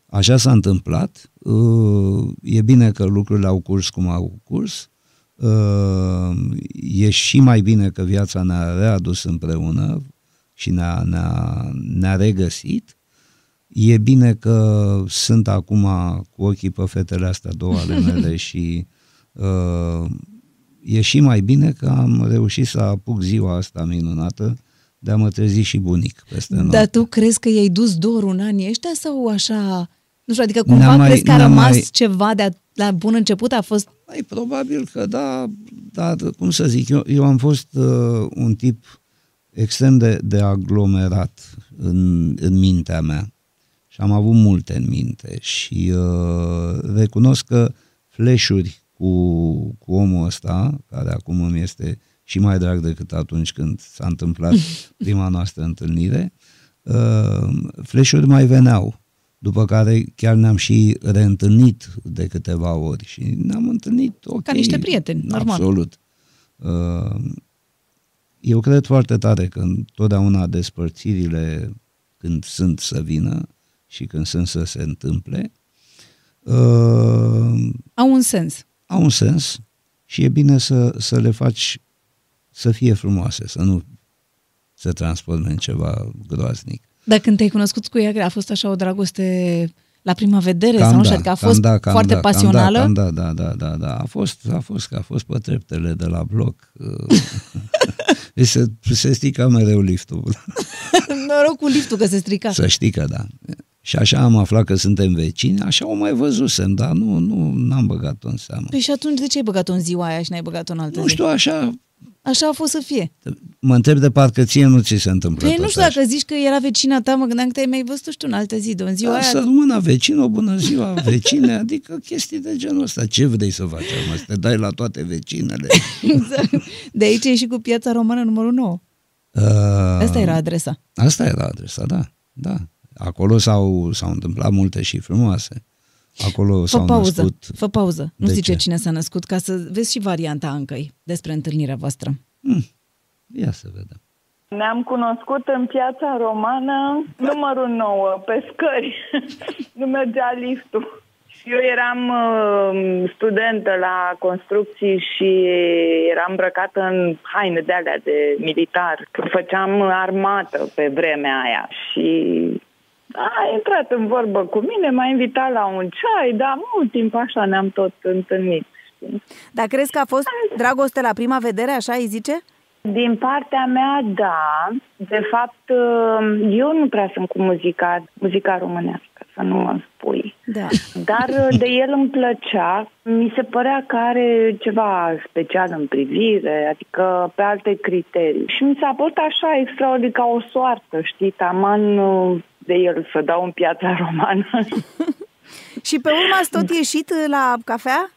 așa s-a întâmplat. Uh, E bine că lucrurile au curs cum au curs. Uh, E și mai bine că viața ne-a readus împreună și ne-a, ne-a, ne-a regăsit. E bine că sunt acum cu ochii pe fetele astea două ale mele și uh, e și mai bine că am reușit să apuc ziua asta minunată de a mă trezi și bunic peste noapte. Dar tu crezi că i-ai dus dorul în anii ăștia sau așa... Nu știu, adică cumva N-am mai- crezi că a n-am rămas mai- ceva de a, la bun început? A fost... Păi, probabil că da, dar cum să zic, eu, eu am fost uh, un tip extrem de, de aglomerat în, în mintea mea și am avut multe în minte și uh, recunosc că flash-uri cu, cu omul ăsta, care acum îmi este și mai drag decât atunci când s-a întâmplat prima noastră întâlnire, uh, flash-uri mai veneau. După care chiar ne-am și reîntâlnit de câteva ori și ne-am întâlnit ok. Ca niște prieteni, normal. Absolut. Uh, Eu cred foarte tare că întotdeauna despărțirile când sunt să vină și când sunt să se întâmple, uh, Au un sens. Au un sens și e bine să, să le faci să fie frumoase, să nu se transforme în ceva groaznic. Dar când te-ai cunoscut cu ea, a fost așa o dragoste la prima vedere Cam sau nu da, știu, adică a cam fost da, cam foarte da, cam pasională? Da, cam da, da, da, da, da. A fost, a fost, că a fost pe treptele de la bloc. Uh, se, se strica mereu liftul. Noroc cu liftul că se strica. Să știi că da. Și așa am aflat că suntem vecini, așa o mai văzusem, dar nu, nu n-am băgat-o în seamă. Păi și atunci de ce ai băgat-o în ziua aia și n-ai băgat-o în altă Nu zi? știu, așa, Așa a fost să fie. mă întreb de parcă ție nu ți se întâmplă Păi tot nu știu așa. dacă zici că era vecina ta, mă gândeam că te-ai mai văzut, știu, în altă zi, de în ziua Da, aia. să rămână vecin, o bună ziua vecine, adică chestii de genul ăsta. Ce vrei să faci acum? Să te dai la toate vecinele? Exact. De aici e și cu piața romană numărul 9. Uh, Asta era adresa. Asta era adresa, da. da. Acolo s-au, s-au întâmplat multe și frumoase. Acolo Fă s-au pauză, născut... fă pauză. Nu De zice ce? cine s-a născut, ca să vezi și varianta Ancăi despre întâlnirea voastră. Hmm. Ia să vedem. Ne-am cunoscut în piața romană, numărul 9, pe scări. nu mergea liftul. Și Eu eram uh, studentă la construcții și eram îmbrăcată în haine de alea de militar. Că făceam armată pe vremea aia și a intrat în vorbă cu mine, m-a invitat la un ceai, dar mult timp așa ne-am tot întâlnit. știi? Dar crezi că a fost dragoste la prima vedere, așa îi zice? Din partea mea, da. De fapt, eu nu prea sunt cu muzica, muzica românească, să nu mă spui. Da. Dar uh, de el îmi plăcea, mi se părea că are ceva special în privire, adică pe alte criterii. Și mi s-a părut așa extraordinar ca o soartă, știi, taman uh, de el să dau în piața romană. Și pe urmă ați tot ieșit la cafea?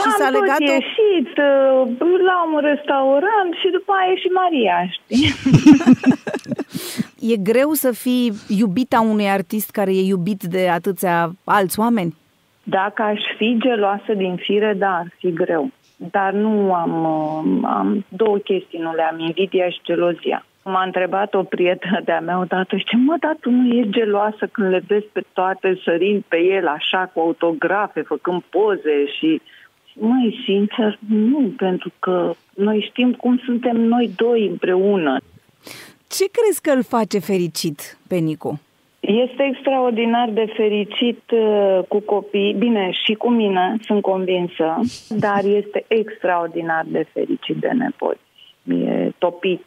Și Am s-a tot legat-o? ieșit uh, la un restaurant și după aia e și Maria, știi? E greu să fii iubita unui artist care e iubit de atâția alți oameni? Dacă aș fi geloasă din fire, da, ar fi greu. Dar nu am, uh, am două chestii, nu le-am, invidia și gelozia. M-a întrebat o prietenă de-a mea odată, și ce mă, dar tu nu ești geloasă când le vezi pe toate sărind pe el așa cu autografe, făcând poze și... Măi, sincer, nu, pentru că noi știm cum suntem noi doi împreună. Ce crezi că îl face fericit pe Nicu? Este extraordinar de fericit uh, cu copii, bine, și cu mine, sunt convinsă, dar este extraordinar de fericit de nepoți. E topit.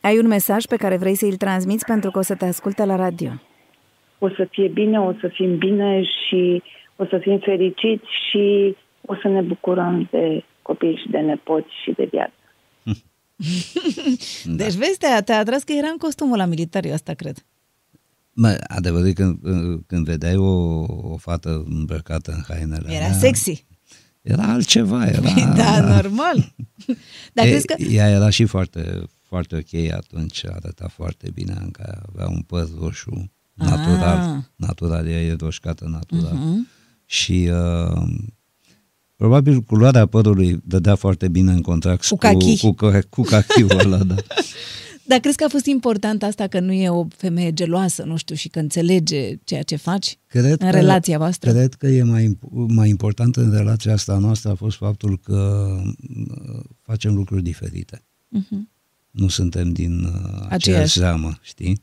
Ai un mesaj pe care vrei să îl transmiți pentru că o să te asculte la radio. O să fie bine, o să fim bine și o să fim fericiți și o să ne bucurăm de copii și de nepoți și de viață. Da. Deci vezi, te-a, te-a atras că era în costumul la militar, eu asta cred. Mă, adevărul e că când vedeai o, o fată îmbrăcată în hainele Era alea, sexy. Era altceva, era... Da, normal. Dar e, crezi că... Ea era și foarte, foarte ok atunci, arăta foarte bine, încă avea un păr roșu natural, Ah. natural, ea e roșcată natural. Mhm. Și uh, probabil culoarea părului dădea foarte bine în contract Cu cachi. cu, cu, cu cachiul ăla, da. Dar crezi că a fost important asta că nu e o femeie geloasă, nu știu, și că înțelege ceea ce faci Cred în că, relația voastră? Cred că e mai, imp- mai important în relația asta noastră a fost faptul că uh, facem lucruri diferite. Mhm. Nu suntem din uh, aceeași Aceeași. zeamă, știi?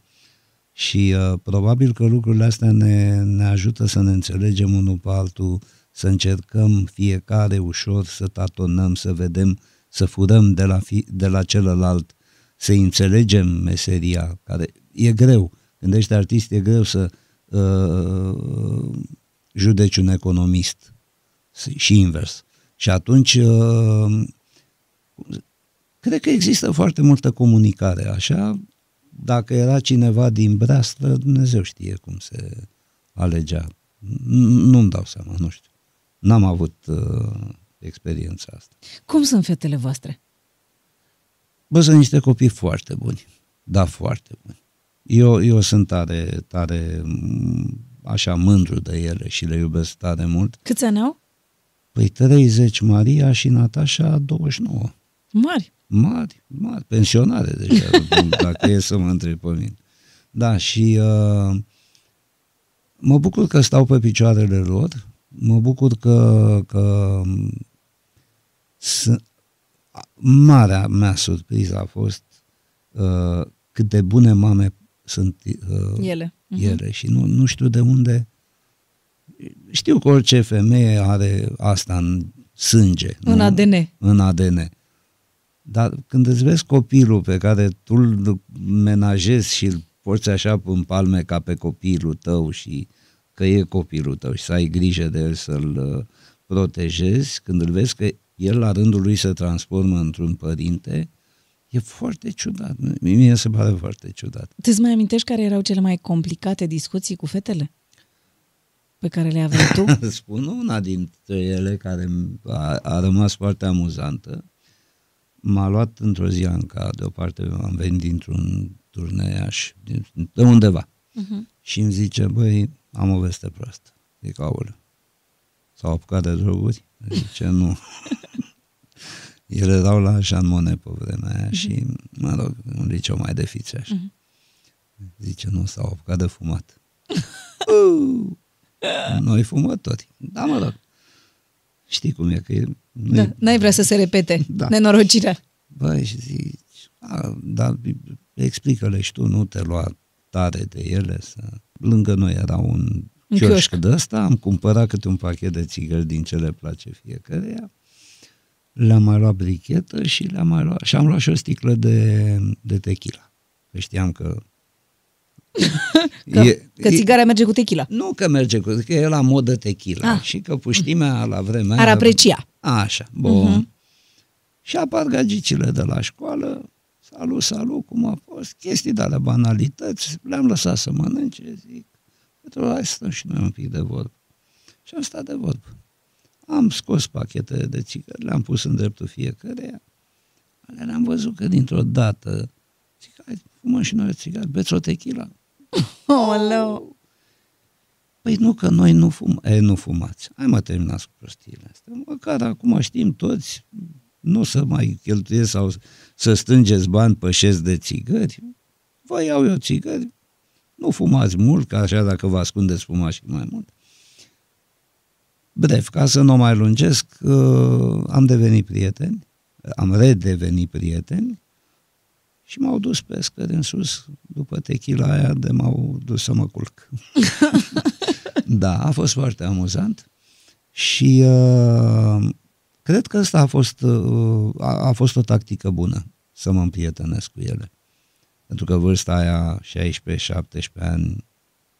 Și uh, probabil că lucrurile astea ne, ne ajută să ne înțelegem unul pe altul, să încercăm fiecare ușor să tatonăm, să vedem, să furăm de la, fi, de la celălalt, să înțelegem meseria, care e greu. Când ești artist, e greu să uh, judeci un economist și invers. Și atunci uh, cred că există foarte multă comunicare. Așa, dacă era cineva din breaslă, Dumnezeu știe cum se alegea. N- Nu-mi dau seama, nu știu. N-am avut uh, experiența asta. Cum sunt fetele voastre? Bă, sunt niște copii foarte buni. Da, foarte buni. Eu, eu sunt tare, tare m, așa mândru de ele și le iubesc tare mult. Câți ani au? Păi 30 Maria și Natasha 29. Mari. Mari, mari, pensionare deja, dacă e să mă întreb pe mine. Da, și uh, mă bucur că stau pe picioarele lor, mă bucur că, că s- marea mea surpriză a fost uh, cât de bune mame sunt uh, Ele. Mhm. ele și nu, nu știu de unde știu că orice femeie are asta în sânge. În nu? ADN. În ADN. Dar când îți vezi copilul pe care tu îl menajezi și îl porți așa în palme ca pe copilul tău și că e copilul tău și să ai grijă de el să-l uh, protejezi, când îl vezi că el la rândul lui se transformă într-un părinte, e foarte ciudat. Mie se pare foarte ciudat. Te-ți mai amintești care erau cele mai complicate discuții cu fetele? Pe care le aveai tu? Spun una dintre ele care a, a rămas foarte amuzantă. M-a luat într-o zi Anca, deoparte am venit dintr-un turneiaș, din, de undeva. Uh-huh. Și îmi zice, băi, am o veste proastă. Zic, aoleu. S-au apucat de droguri? Zice, nu. Ele erau la Jean pe vremea aia și, mă rog, un liceu mai de fițeaș. Zice, nu, s-au apucat de fumat. Uh, Noi fumători. Da, mă rog. Știi cum e, că e... nu Da, e- n-ai vrea să se repete Da. nenorocirea. Băi, și zici, a, dar explică-le și tu, nu te lua tare de ele. Să... Lângă noi era un Un chioșc chioșc. de ăsta, am cumpărat câte un pachet de țigări din ce le place fiecăreia, le-am mai luat brichetă și le-am mai luat, și am luat și o sticlă de, de tequila. Că știam că Că, că țigara merge cu tequila. Nu că merge cu, că e la modă tequila Ah. și că puștimea la vremea Ar aia- aprecia. Așa, bun. Mhm. Și apar gagicile de la școală, salut, salut, cum a fost, chestii de alea banalități, le-am lăsat să mănânce, zic, pentru hai să stăm și noi un pic de vorbă. Și am stat de vorbă. Am scos pachete de țigări, le-am pus în dreptul fiecăreia, alea le-am văzut că dintr-o dată, zic, hai, fumăm și noi o țigară, beți o tequila? Oh, Păi nu, că noi nu fum, e, nu fumați. Hai mă, terminați cu prostiile astea. Măcar acum știm toți, nu să mai cheltuiesc sau să strângeți bani pe șes de țigări. Vă iau eu țigări, nu fumați mult, că așa dacă vă ascundeți fumați și mai mult. Bref, ca să nu mai lungesc, uh, am devenit prieteni, am redevenit prieteni și m-au dus pe scări în sus după tequila aia de m-au dus să mă culc. da, a fost foarte amuzant și uh, cred că asta a fost, uh, a, a fost o tactică bună să mă împrietenesc cu ele. Pentru că vârsta aia, 16-17 ani,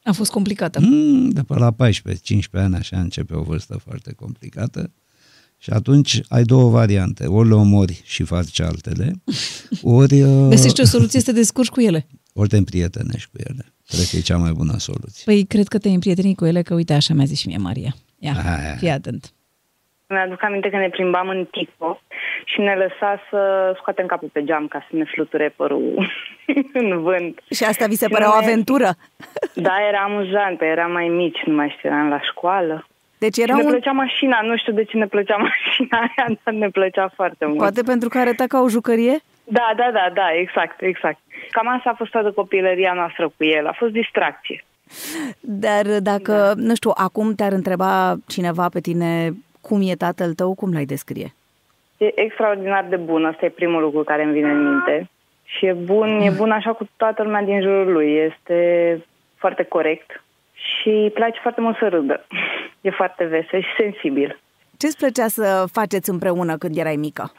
A fost complicată. Mm, de pe la 14-15 ani așa începe o vârstă foarte complicată și atunci ai două variante. Ori le omori și faci altele, ori, uh, Găsești o soluție să te descurci cu ele. ori te împrietenești cu ele. Cred că e cea mai bună soluție. Păi cred că te-ai împrietenit cu ele, că uite, așa mi-a zis și mie Maria. Ia, Aia. fii atent. Mi-aduc aminte că ne plimbam în Tico și ne lăsa să scoatem capul pe geam ca să ne fluture părul în vânt. Și asta vi se Și părea o noi- aventură? Da, era amuzant, că eram mai mici, nu mai știu, eram la școală. Deci Era era ne un... plăcea mașina, nu știu de ce ne plăcea mașina aia, dar ne plăcea foarte mult. Poate pentru că arăta ca o jucărie? Da, da, da, da, exact, exact. Cam asta a fost toată copilăria noastră cu el, a fost distracție. Dar dacă, nu știu, acum te-ar întreba cineva pe tine cum e tatăl tău, cum l-ai descrie? E extraordinar de bun, asta e primul lucru care îmi vine în minte. Și e bun, e bun așa cu toată lumea din jurul lui. Este foarte corect și îi place foarte mult să râdă. E foarte vesel și sensibil. Ce-ți plăcea să faceți împreună când erai mică?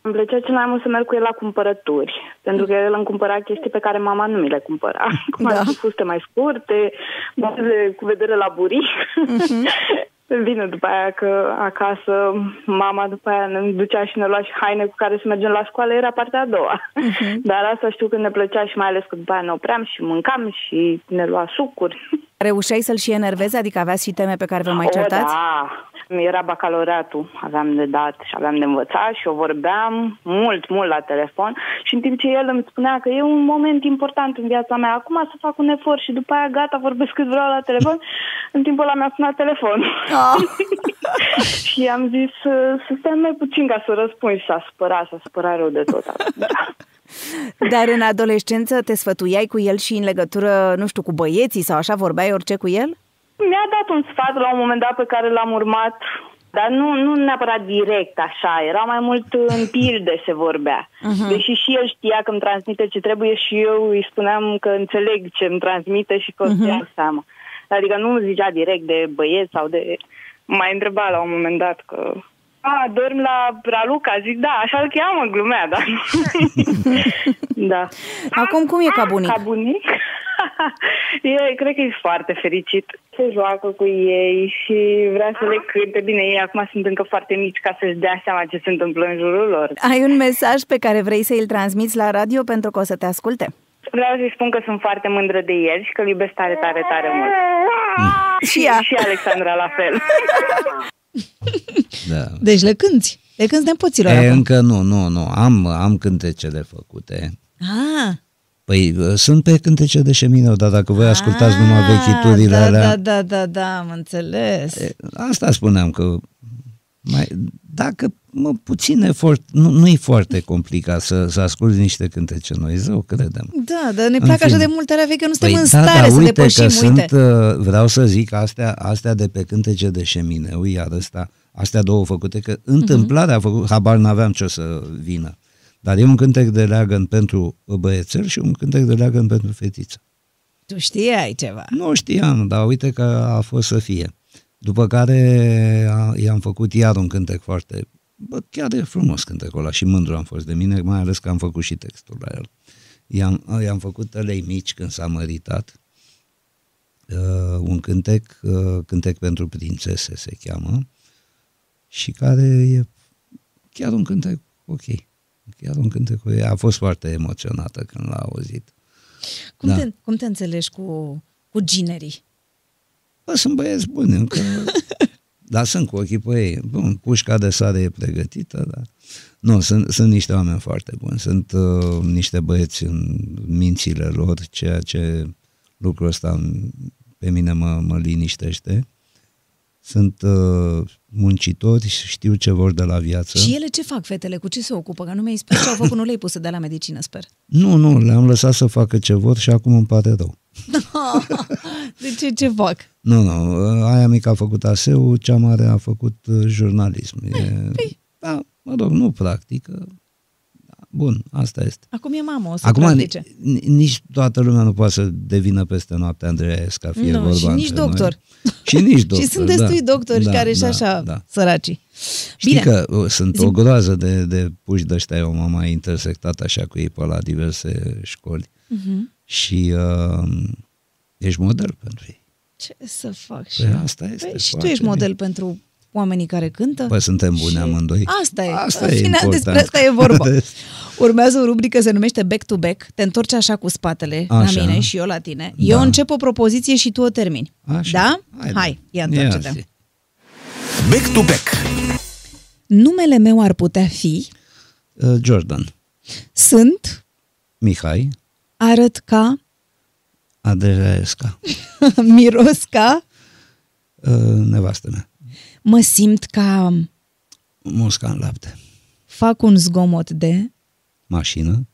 Îmi plăcea cel mai mult să merg cu el la cumpărături, pentru că el îmi cumpăra chestii pe care mama nu mi le cumpăra. Cum Da. ar fi fuste mai scurte, buze cu vedere la buric. Bine, după aia că acasă mama după aia ne ducea și ne lua și haine cu care să mergem la școală, era partea a doua. Dar asta știu că ne plăcea și mai ales că după aia ne opream și mâncam și ne lua sucuri. Reușeai să-l și enervezi? Adică aveați și teme pe care vă mai O, certați? da, era bacalaureatul, aveam de dat și aveam de învățat și o vorbeam mult, mult la telefon și în timp ce el îmi spunea că e un moment important în viața mea, acum să fac un efort și după aia gata, vorbesc cât vreau la telefon, în timpul ăla mi-a sunat telefon. Ah. și am zis să, să stai mai puțin ca să răspund și s-a supărat, s-a supărat rău de tot. Da. Dar în adolescență te sfătuiai cu el și în legătură, nu știu, cu băieții sau așa, vorbeai orice cu el? Mi-a dat un sfat la un moment dat pe care l-am urmat, dar nu, nu neapărat direct așa, era mai mult în pilde se vorbea. Uh-huh. Deși și el știa că îmi transmite ce trebuie și eu îi spuneam că înțeleg ce îmi transmite și că o să Mhm. iau seama. Adică nu îmi zicea direct de băieți sau de... Mai întreba la un moment dat că... A, dormi la Raluca? Zic, da, așa îl cheamă, glumea, da. da. Acum cum e ca bunic? Ca bunic? e, cred că e foarte fericit. Se joacă cu ei și vrea să le cânte. Bine, ei acum sunt încă foarte mici ca să-și dea seama ce se întâmplă în jurul lor. Ai un mesaj pe care vrei să îl transmiți la radio pentru că o să te asculte? Vreau să-i spun că sunt foarte mândră de el și că îl iubesc tare, tare, tare mult. Și ea. Și Alexandra la fel. Da. Deci le cânti. Le cânti nepoților E, acum. încă nu, nu, nu. Am, am cântecele făcute. Ah, Păi uh, sunt pe cântece de șemineu, dar dacă voi ascultați numai ah, vechiturile da, alea, Da, da, da, da, am înțeles. e, asta spuneam că mai, dacă mă, puțin efort, nu, nu e foarte complicat să, să asculti niște cântece noi, zău, credem. Da, dar ne În plac așa fine. de mult alea vechi că nu suntem în da, stare da, să uite depășim, că uite. sunt, uh, vreau să zic, astea, astea de pe cântece de șemineu, iar ăsta, astea două făcute, că întâmplarea a făcut, habar n-aveam ce o să vină. Dar e un cântec de leagăn pentru băiețel și un cântec de leagăn pentru fetiță. Tu știai ceva. Nu știam, dar uite că a fost să fie. După care a, i-am făcut iar un cântec foarte... Bă, chiar e frumos cântecul ăla și mândru am fost de mine, mai ales că am făcut și textul la el. I-am, i-am făcut tălei mici când s-a măritat. Uh, un cântec, uh, cântec pentru prințese se cheamă și care e chiar un cântec ok. Chiar un cântec ok. A fost foarte emoționată când l-a auzit. Cum, Da. te, cum te înțelegi cu, cu ginerii? Bă, sunt băieți buni încă. dar sunt cu ochii pe ei. Bun, pușca de sare e pregătită, dar... Nu, sunt, sunt niște oameni foarte buni. Sunt uh, niște băieți în mințile lor, ceea ce lucrul ăsta pe mine mă, mă liniștește. Sunt uh, muncitori și știu ce vor de la viață. Și ele ce fac, fetele? Cu ce se ocupă? Că nu mi-ai spus ce au făcut, nu le-ai pus să dea la medicină, sper. Nu, nu, le-am lăsat să facă ce vor și acum îmi pare rău. De ce, ce fac? Nu, nu, aia mică a făcut ASEU, cea mare a făcut uh, jurnalism. E, da, mă rog, nu practică. Da, Bun, asta este. Acum e mamă, o să Acum, practice. ni- nici toată lumea nu poate să devină peste noapte Andreesca, fie Nu, vorba și nici între doctor. Noi. Și nici doctor, și sunt destui da. doctori da, care și da, așa, Da. săracii. Știi Bine, că uh, sunt Zi- o groază de, de puși de ăștia, eu m-am mai intersectat așa cu ei pe la diverse școli Mhm. și uh, ești model pentru ei. ce să fac și Păi eu? asta este Păi și tu foarte ești bine. model pentru oamenii care cântă? Păi suntem buni Și- amândoi. Asta e. Asta În e final, important. despre asta e vorba. Urmează o rubrică se numește Back to Back. Te întorci așa cu spatele Așa. la mine și eu la tine. Eu Da. încep o propoziție și tu o termini. Așa. Da? Haide. Hai, ia întoarce-te. Ia zi. Back to back. Numele meu ar putea fi Uh, Jordan, Sunt, Mihai, arăt ca, Adreesca, miros ca, uh, nevastă mea, mă simt ca, musca în lapte, fac un zgomot de, mașină,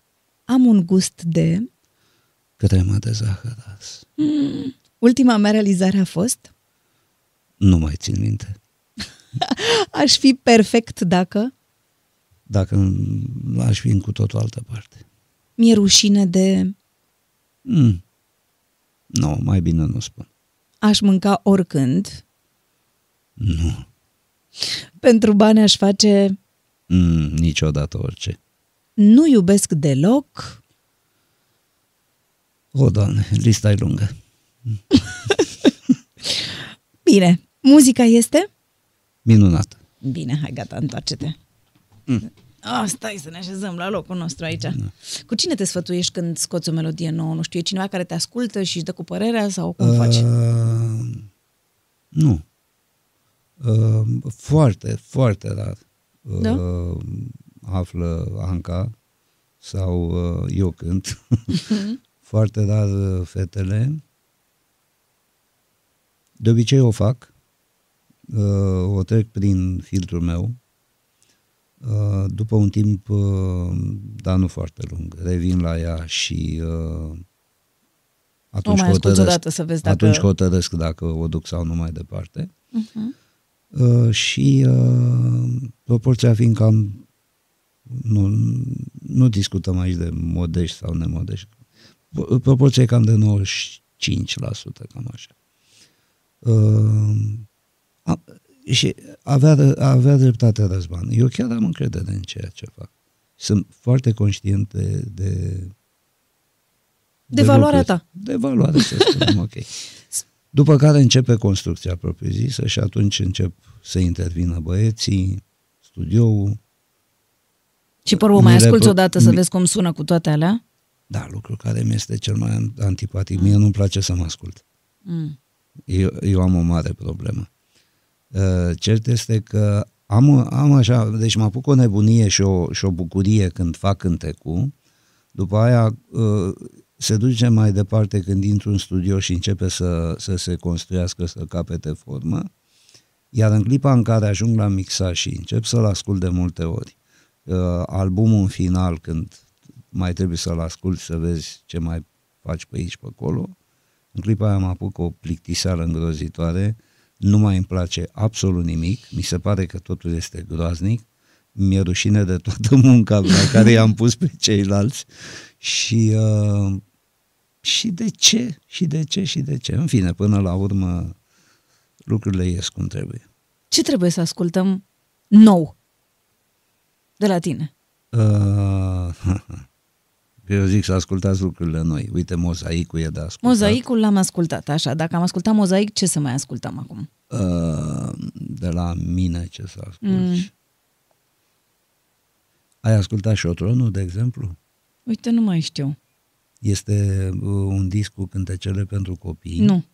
am un gust de... cremă de zahăras. Ultima mea realizare a fost Nu mai țin minte. aș fi perfect dacă Dacă aș fi în cu totul altă parte. mi-e rușine de Mm. Nu, mai bine nu spun. aș mânca oricând, Nu. pentru bani aș face Mm, niciodată orice. nu iubesc deloc, O, Doamne, lista e lungă. Bine, muzica este? Minunată. Bine, hai gata, întoarce-te. Mm. Ah, stai să ne așezăm la locul nostru aici. Cu cine te sfătuiești când scoți o melodie nouă? Nu știu, e cineva care te ascultă și își dă cu părerea sau cum faci? Uh, nu. Uh, foarte, foarte rar uh, Da? află Anca sau uh, eu cânt. foarte rar uh, fetele. De obicei o fac. Uh, o trec prin filtrul meu. Uh, după un timp, uh, dar nu foarte lung, revin la ea și uh, atunci mai asculți hotărăsc, odată să vezi dacă- atunci hotărăsc dacă o duc sau nu mai departe. Uh-huh. Uh, și uh, proporția fiind cam nu, nu discutăm aici de modești sau nemodești. Pro- Proporția e cam de 95%, cam așa. Uh, a, și avea, avea dreptate Răzvan. Eu chiar am încredere în ceea ce fac. Sunt foarte conștient de, de, De valoarea lucruri. ta. De valoare, să spunem, ok. După care începe construcția propriu-zisă și atunci încep să intervină băieții, studioul, Și pe urmă Mi mai le asculți po- odată să mi- vezi cum sună cu toate alea? da, lucru care mi este cel mai antipatic. Mie nu-mi place să mă ascult. Mm. Eu, eu am o mare problemă. Uh, Cert este că am, am așa, deci mă apuc o nebunie și o, și o bucurie când fac cântecul, după aia uh, se duce mai departe când intru în studio și începe să, să se construiască, să capete formă, iar în clipa în care ajung la mixaj și încep să-l ascult de multe ori, uh, albumul în final, când mai trebuie să-l ascult să vezi ce mai faci pe aici, pe acolo, în clipa aia mă apuc o plictiseală îngrozitoare, nu mai îmi place absolut nimic, mi se pare că totul este groaznic, mi-e rușine de toată munca la care i-am pus pe ceilalți. Și, uh, și de ce, și de ce, și de ce. În fine, până la urmă lucrurile ies cum trebuie. Ce trebuie să ascultăm nou de la tine? Uh, că eu zic să ascultați lucrurile noi. Uite, mozaicul e de ascultat. Mozaicul l-am ascultat, așa. Dacă am ascultat mozaic, ce să mai ascultăm acum? Uh, de la mine ce să asculti. Mm. Ai ascultat Șotronul, de exemplu? Uite, nu mai știu. Este uh, un disc cu cântecele pentru copii Nu,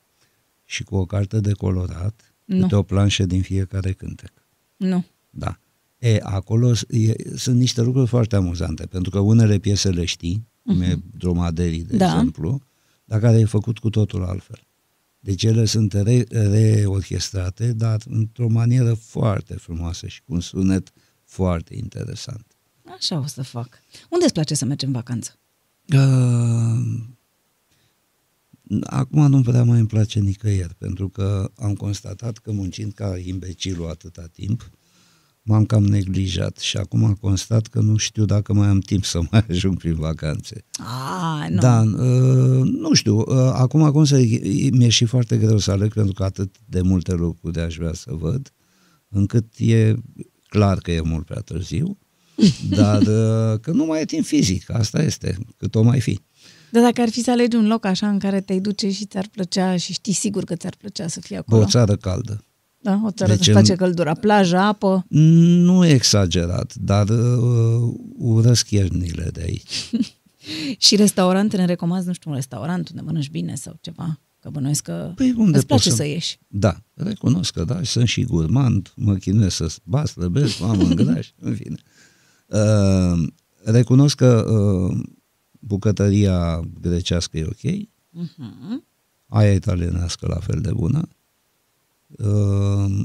și cu o carte de colorat, Nu. câte o planșă din fiecare cântec. nu. Da. E, acolo s- e, sunt niște lucruri foarte amuzante, pentru că unele piese le știi, cum e Dromaderii, de Mhm. Da. exemplu, dar care e făcut cu totul altfel. Deci ele sunt re, reorchestrate, dar într-o manieră foarte frumoasă și cu un sunet foarte interesant. Așa o să fac. Unde îți place să mergi în vacanță? Uh, acum nu prea mai îmi place nicăieri, pentru că am constatat că muncind ca imbecilul atâta timp, m-am cam neglijat și acum constat că nu știu dacă mai am timp să mai ajung prin vacanțe. Ah, nu. Da, uh, nu știu, uh, acum cum să zic, mi-e și foarte greu să aleg pentru că atât de multe lucruri aș vrea să văd, încât e clar că e mult prea târziu, dar uh, că nu mai e timp fizic, asta este, cât o mai fi. Dar dacă ar fi să alegi un loc așa în care te-ai duce și ți-ar plăcea și știi sigur că ți-ar plăcea să fii Bă, acolo. o țară caldă. Da, o țară Deci să în- face căldura, plajă, apă. Nu exagerat, dar uh, urăsc iernile de aici. Și restaurante, ne recomand, nu știu, un restaurant unde mănânci bine sau ceva. Că bănuiesc că Păi unde îți place poți să... să- ieși. Da, recunosc că da, sunt și gurmand, mă chinuiesc să bat, slăbesc, am îngraș, în fine. Uh, recunosc că uh, bucătăria grecească e ok, Uh-huh. aia italienească la fel de bună. Uh,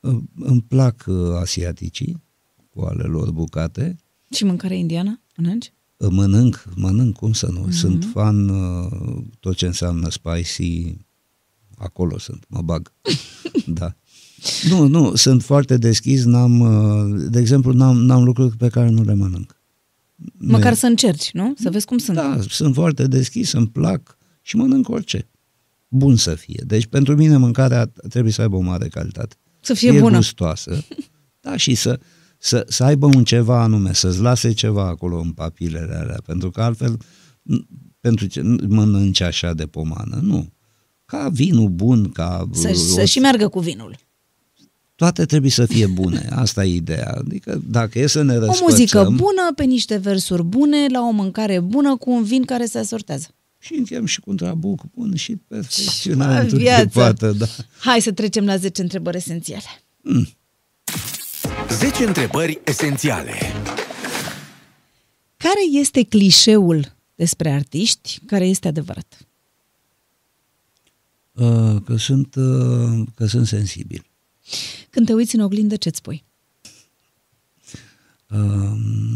uh, îmi plac uh, asiaticii cu ale lor bucate. Și mâncare indiană? Mănânci? Mănânc, mănânc, cum să nu. Sunt fan uh, tot ce înseamnă spicy, acolo sunt, mă bag. da. Nu, nu, sunt foarte deschis, n-am, uh, de exemplu, n-am, n-am lucruri pe care nu le mănânc. Nu Măcar e- să încerci, nu? Să vezi cum sunt. Da, sunt foarte deschis, îmi plac și mănânc orice. Bun să fie. Deci pentru mine mâncarea trebuie să aibă o mare calitate. Să fie bună. gustoasă. Da, și să, să, să aibă un ceva anume, să-ți lase ceva acolo în papilele alea, pentru că altfel n- pentru ce nu mănânci așa de pomană, nu. Ca vinul bun, ca... Să, uh, să o- și meargă cu vinul. Toate trebuie să fie bune, asta e ideea. Adică dacă e să ne O răsfățăm... muzică bună, pe niște versuri bune, la o mâncare bună, cu un vin care se asortează. Și închem și cu un trabuc bun și Bă, perfecțiunea viață. întrupată, da. Hai să trecem la 10 întrebări esențiale. 10 întrebări esențiale. Care este clișeul despre artiști care este adevărat? Uh, Că sunt, uh, că sunt sensibil. Când te uiți în oglindă, ce-ți spui? Um,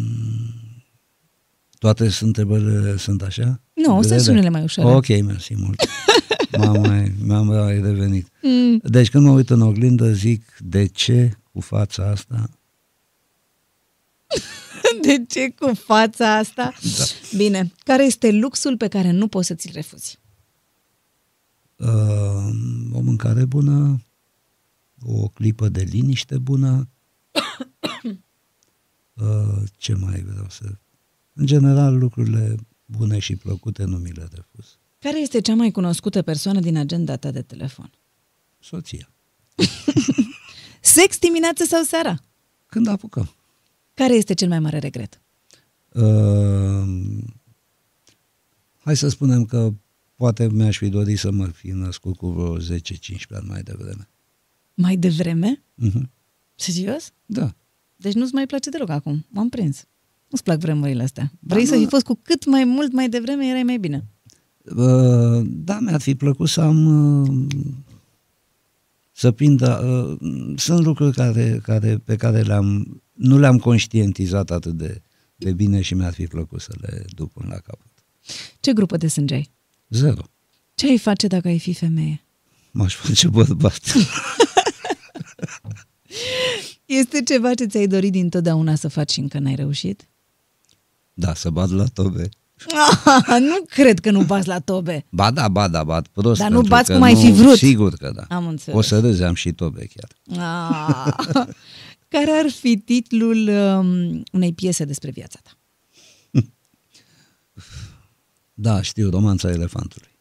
Toate sunt întrebările sunt așa? Nu, astea sunt unele mai ușoare. Ok, mersi mult. M-am mai, m-am mai revenit. Mm. Deci când mă uit în oglindă zic, de ce cu fața asta? De ce cu fața asta? Da. Bine. Care este luxul pe care nu poți să ți-l refuzi? Uh, o mâncare bună, o clipă de liniște bună. Uh, ce mai vreau să... În general, lucrurile bune și plăcute nu mi le refuz. Care este cea mai cunoscută persoană din agenda ta de telefon? Soția. Sex dimineață sau seara? Când apucăm? Care este cel mai mare regret? Uh, hai să spunem că poate mi-aș fi dorit să mă fi născut cu vreo 10-15 ani mai devreme. Mai devreme? Uh-huh. Serios? Da. Deci nu-ți mai place deloc acum. M-am prins. Nu-ți plac vremurile astea. Da, Vrei să nu. fi fost cu cât mai mult mai devreme, erai mai bine. Uh, da, mi-ar fi plăcut să am uh, să prind uh, sunt lucruri care, care, pe care le-am nu le-am conștientizat atât de, de bine și mi-ar fi plăcut să le duc până la capăt. Ce grupă de sânge ai? Zero. Ce ai face dacă ai fi femeie? M-aș face bărbat. Este ceva ce ți-ai dorit dintotdeauna să faci și încă n-ai reușit? da, să bat la tobe. Ah, nu cred că nu bați la tobe. Ba da, ba da, bat prost. Dar nu pentru bați că cum ai fi vrut. Sigur că da. Am înțeles. O să râzi, am și tobe chiar. Ah. Care ar fi titlul um, unei piese despre viața ta? Da, știu, romanța elefantului.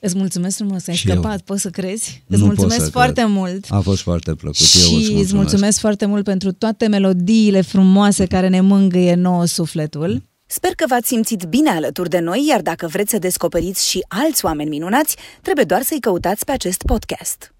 Îți mulțumesc frumos, ai Și eu. scăpat, poți să crezi? Nu îți pot mulțumesc să foarte cred. mult. A fost foarte plăcut. Și eu îți mulțumesc. îți mulțumesc foarte mult pentru toate melodiile frumoase care ne mângâie nouă sufletul. Sper că v-ați simțit bine alături de noi, iar dacă vreți să descoperiți și alți oameni minunați, trebuie doar să-i căutați pe acest podcast.